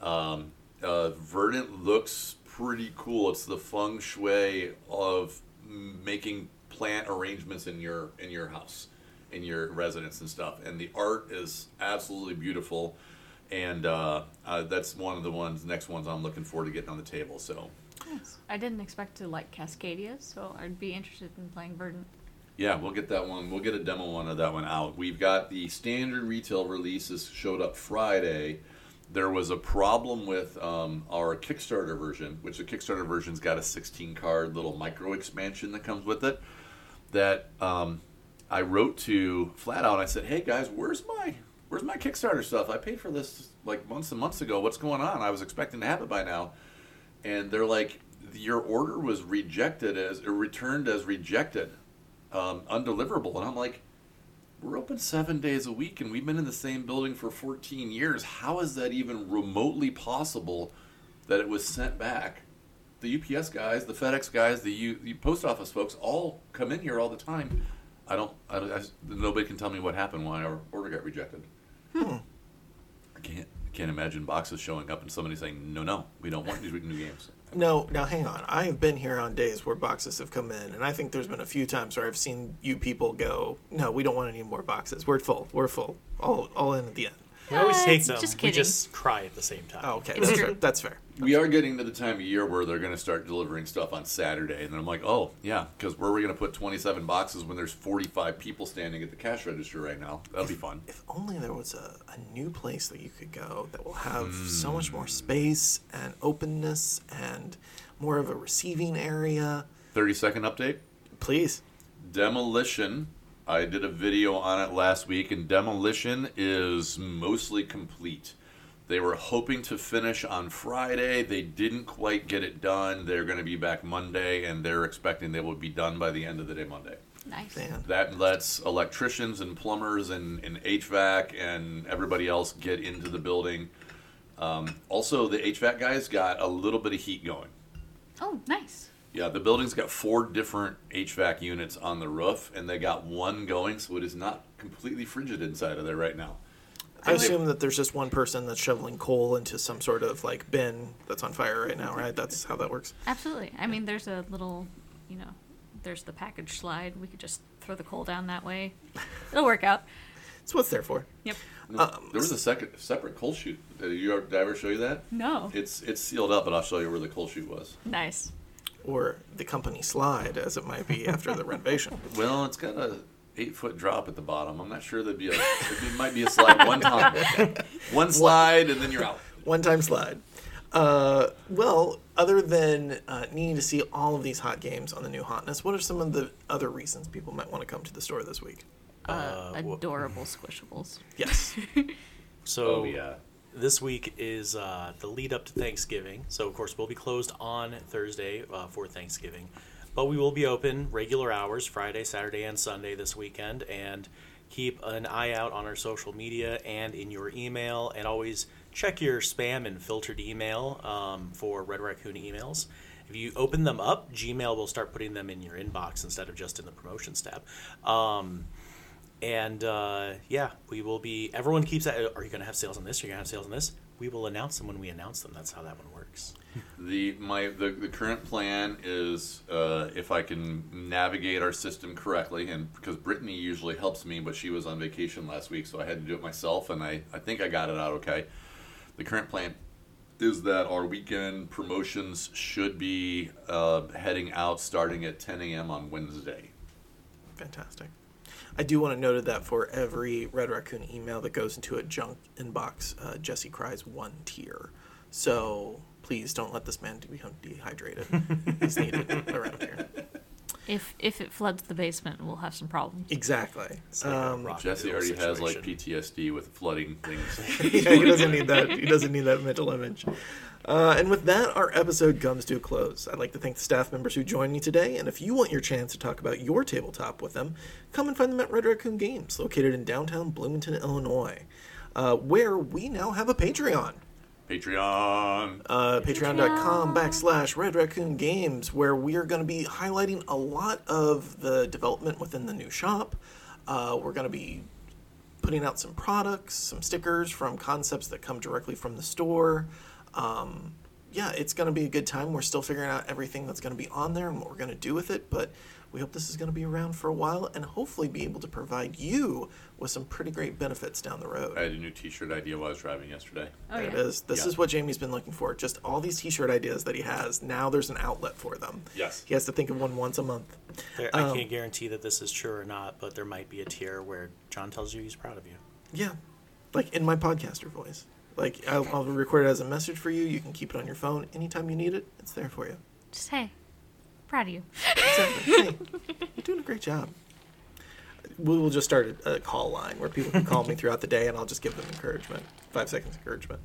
Speaker 4: um, uh, Verdant looks pretty cool. It's the feng shui of making plant arrangements in your in your house, in your residence and stuff. And the art is absolutely beautiful. And uh, uh, that's one of the ones, next ones I'm looking forward to getting on the table. So
Speaker 5: I didn't expect to like Cascadia, so I'd be interested in playing Verdant.
Speaker 4: Yeah, we'll get that one. We'll get a demo one of that one out. We've got the standard retail releases showed up Friday. There was a problem with um, our Kickstarter version, which the Kickstarter version's got a 16 card little micro expansion that comes with it. That um, I wrote to flat out. I said, "Hey guys, where's my where's my Kickstarter stuff? I paid for this like months and months ago. What's going on? I was expecting to have it by now." And they're like, "Your order was rejected as returned as rejected." Um, undeliverable. And I'm like, we're open seven days a week and we've been in the same building for 14 years. How is that even remotely possible that it was sent back? The UPS guys, the FedEx guys, the, U, the post office folks all come in here all the time. I don't, I, I, nobody can tell me what happened why our order got rejected. Hmm. I can't, I can't imagine boxes showing up and somebody saying, no, no, we don't want these new games.
Speaker 1: No, now hang on. I have been here on days where boxes have come in, and I think there's been a few times where I've seen you people go, "No, we don't want any more boxes. We're full. We're full. All, all in at the end."
Speaker 2: We always
Speaker 5: Uh,
Speaker 2: take
Speaker 5: it's
Speaker 2: them.
Speaker 5: just
Speaker 2: we just cry at the same time.
Speaker 1: Oh, okay,
Speaker 5: It's
Speaker 1: that's
Speaker 5: true.
Speaker 1: fair. That's fair.
Speaker 4: We are getting to the time of year where they're going to start delivering stuff on Saturday, and then I'm like, oh yeah, because where are we going to put 27 boxes when there's 45 people standing at the cash register right now? That'll be fun.
Speaker 1: If only there was a, a new place that you could go that will have so much more space and openness and more of a receiving area.
Speaker 4: 30 second update.
Speaker 1: Please.
Speaker 4: Demolition. I did a video on it last week, and Demolition is mostly complete. They were hoping to finish on Friday. They didn't quite get it done. They're going to be back Monday, and they're expecting they will be done by the end of the day Monday.
Speaker 5: Nice.
Speaker 1: Man.
Speaker 4: That lets electricians and plumbers and, and HVAC and everybody else get into the building. Um, also, the HVAC guys got a little bit of heat going.
Speaker 5: Oh, nice.
Speaker 4: Yeah, the building's got four different HVAC units on the roof, and they got one going, so it is not completely frigid inside of there right now.
Speaker 1: I assume that there's just one person that's shoveling coal into some sort of like bin that's on fire right now, right? That's how that works.
Speaker 5: Absolutely. I mean, there's a little, you know, there's the package slide. We could just throw the coal down that way. It'll work out.
Speaker 1: That's what's there for.
Speaker 5: Yep.
Speaker 4: No,
Speaker 1: Um,
Speaker 4: there was a second, separate coal chute. Did, you, ever- did I ever show you that?
Speaker 5: No.
Speaker 4: It's it's sealed up, but I'll show you where the coal chute was.
Speaker 5: Nice.
Speaker 1: Or the company slide, as it might be after the renovation.
Speaker 4: Well, it's got a eight foot drop at the bottom. I'm not sure there'd be a. It might be a slide one time, one slide, and then you're out.
Speaker 1: One time slide. Uh, well, other than uh, needing to see all of these hot games on the new hotness, what are some of the other reasons people might want to come to the store this week?
Speaker 3: Uh,
Speaker 2: wha-
Speaker 3: adorable squishables.
Speaker 1: Yes.
Speaker 2: So
Speaker 4: Oh yeah.
Speaker 2: This week is uh, the lead up to Thanksgiving. So of course we'll be closed on Thursday uh, for Thanksgiving, but we will be open regular hours Friday, Saturday, and Sunday this weekend. And keep an eye out on our social media and in your email, and always check your spam and filtered email um, for Red Raccoon emails. If you open them up, Gmail will start putting them in your inbox instead of just in the promotions tab. Um, and uh, yeah, we will be. Everyone keeps that. Are you going to have sales on this? You're you going to have sales on this? We will announce them when we announce them. That's how that one works.
Speaker 4: The my the, the current plan is uh, if I can navigate our system correctly, and because Brittany usually helps me, but she was on vacation last week, so I had to do it myself, and I, I think I got it out okay. The current plan is that our weekend promotions should be uh, heading out starting at 10 a.m. on Wednesday.
Speaker 1: Fantastic. I do want to note that for every Red Raccoon email that goes into a junk inbox, uh, Jesse cries one tear. So please don't let this man become dehydrated. He's needed around here.
Speaker 3: If if it floods the basement, we'll have some problems.
Speaker 1: Exactly.
Speaker 2: Like
Speaker 1: Um,
Speaker 4: Jesse
Speaker 2: and roll
Speaker 4: already has like. PTSD with flooding things.
Speaker 1: yeah, he doesn't need that. He doesn't need that mental image. Uh, and with that, our episode comes to a close. I'd like to thank the staff members who joined me today. And if you want your chance to talk about your tabletop with them, come and find them at Red Raccoon Games, located in downtown Bloomington, Illinois, uh, where we now have a Patreon.
Speaker 4: Patreon.
Speaker 1: uh, patreon.com backslash red raccoon games where we are going to be highlighting a lot of the development within the new shop uh, we're going to be putting out some products some stickers from concepts that come directly from the store um, yeah it's going to be a good time we're still figuring out everything that's going to be on there and what we're going to do with it but we hope this is going to be around for a while and hopefully be able to provide you with some pretty great benefits down the road
Speaker 4: I had a new T-shirt idea while I was driving yesterday.
Speaker 3: Oh
Speaker 1: there
Speaker 3: yeah.
Speaker 1: it is. This
Speaker 4: Yeah.
Speaker 1: is what Jamie's been looking for. Just all these T-shirt ideas that he has. Now there's an outlet for them.
Speaker 4: Yes.
Speaker 1: He has to think of one once a month.
Speaker 2: There,
Speaker 1: Um,
Speaker 2: I can't guarantee that this is true or not, but there might be a tier where John tells you he's proud of you.
Speaker 1: Yeah, like in my podcaster voice. Like I'll, I'll record it as a message for you. You can keep it on your phone anytime you need it. It's there for you.
Speaker 3: Just hey, proud of you.
Speaker 1: Exactly. hey, you're doing a great job. We will just start a, a call line where people can call me throughout the day, and I'll just give them encouragement. Five seconds encouragement.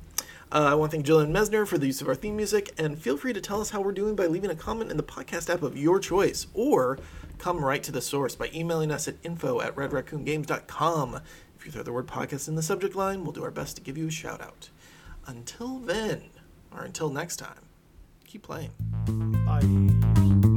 Speaker 1: Uh, I want to thank Jillian Mesner for the use of our theme music, and feel free to tell us how we're doing by leaving a comment in the podcast app of your choice, or come right to the source by emailing us at info at redraccoongames.com. If you throw the word podcast in the subject line, we'll do our best to give you a shout out. Until then, or until next time, keep playing.
Speaker 2: Bye.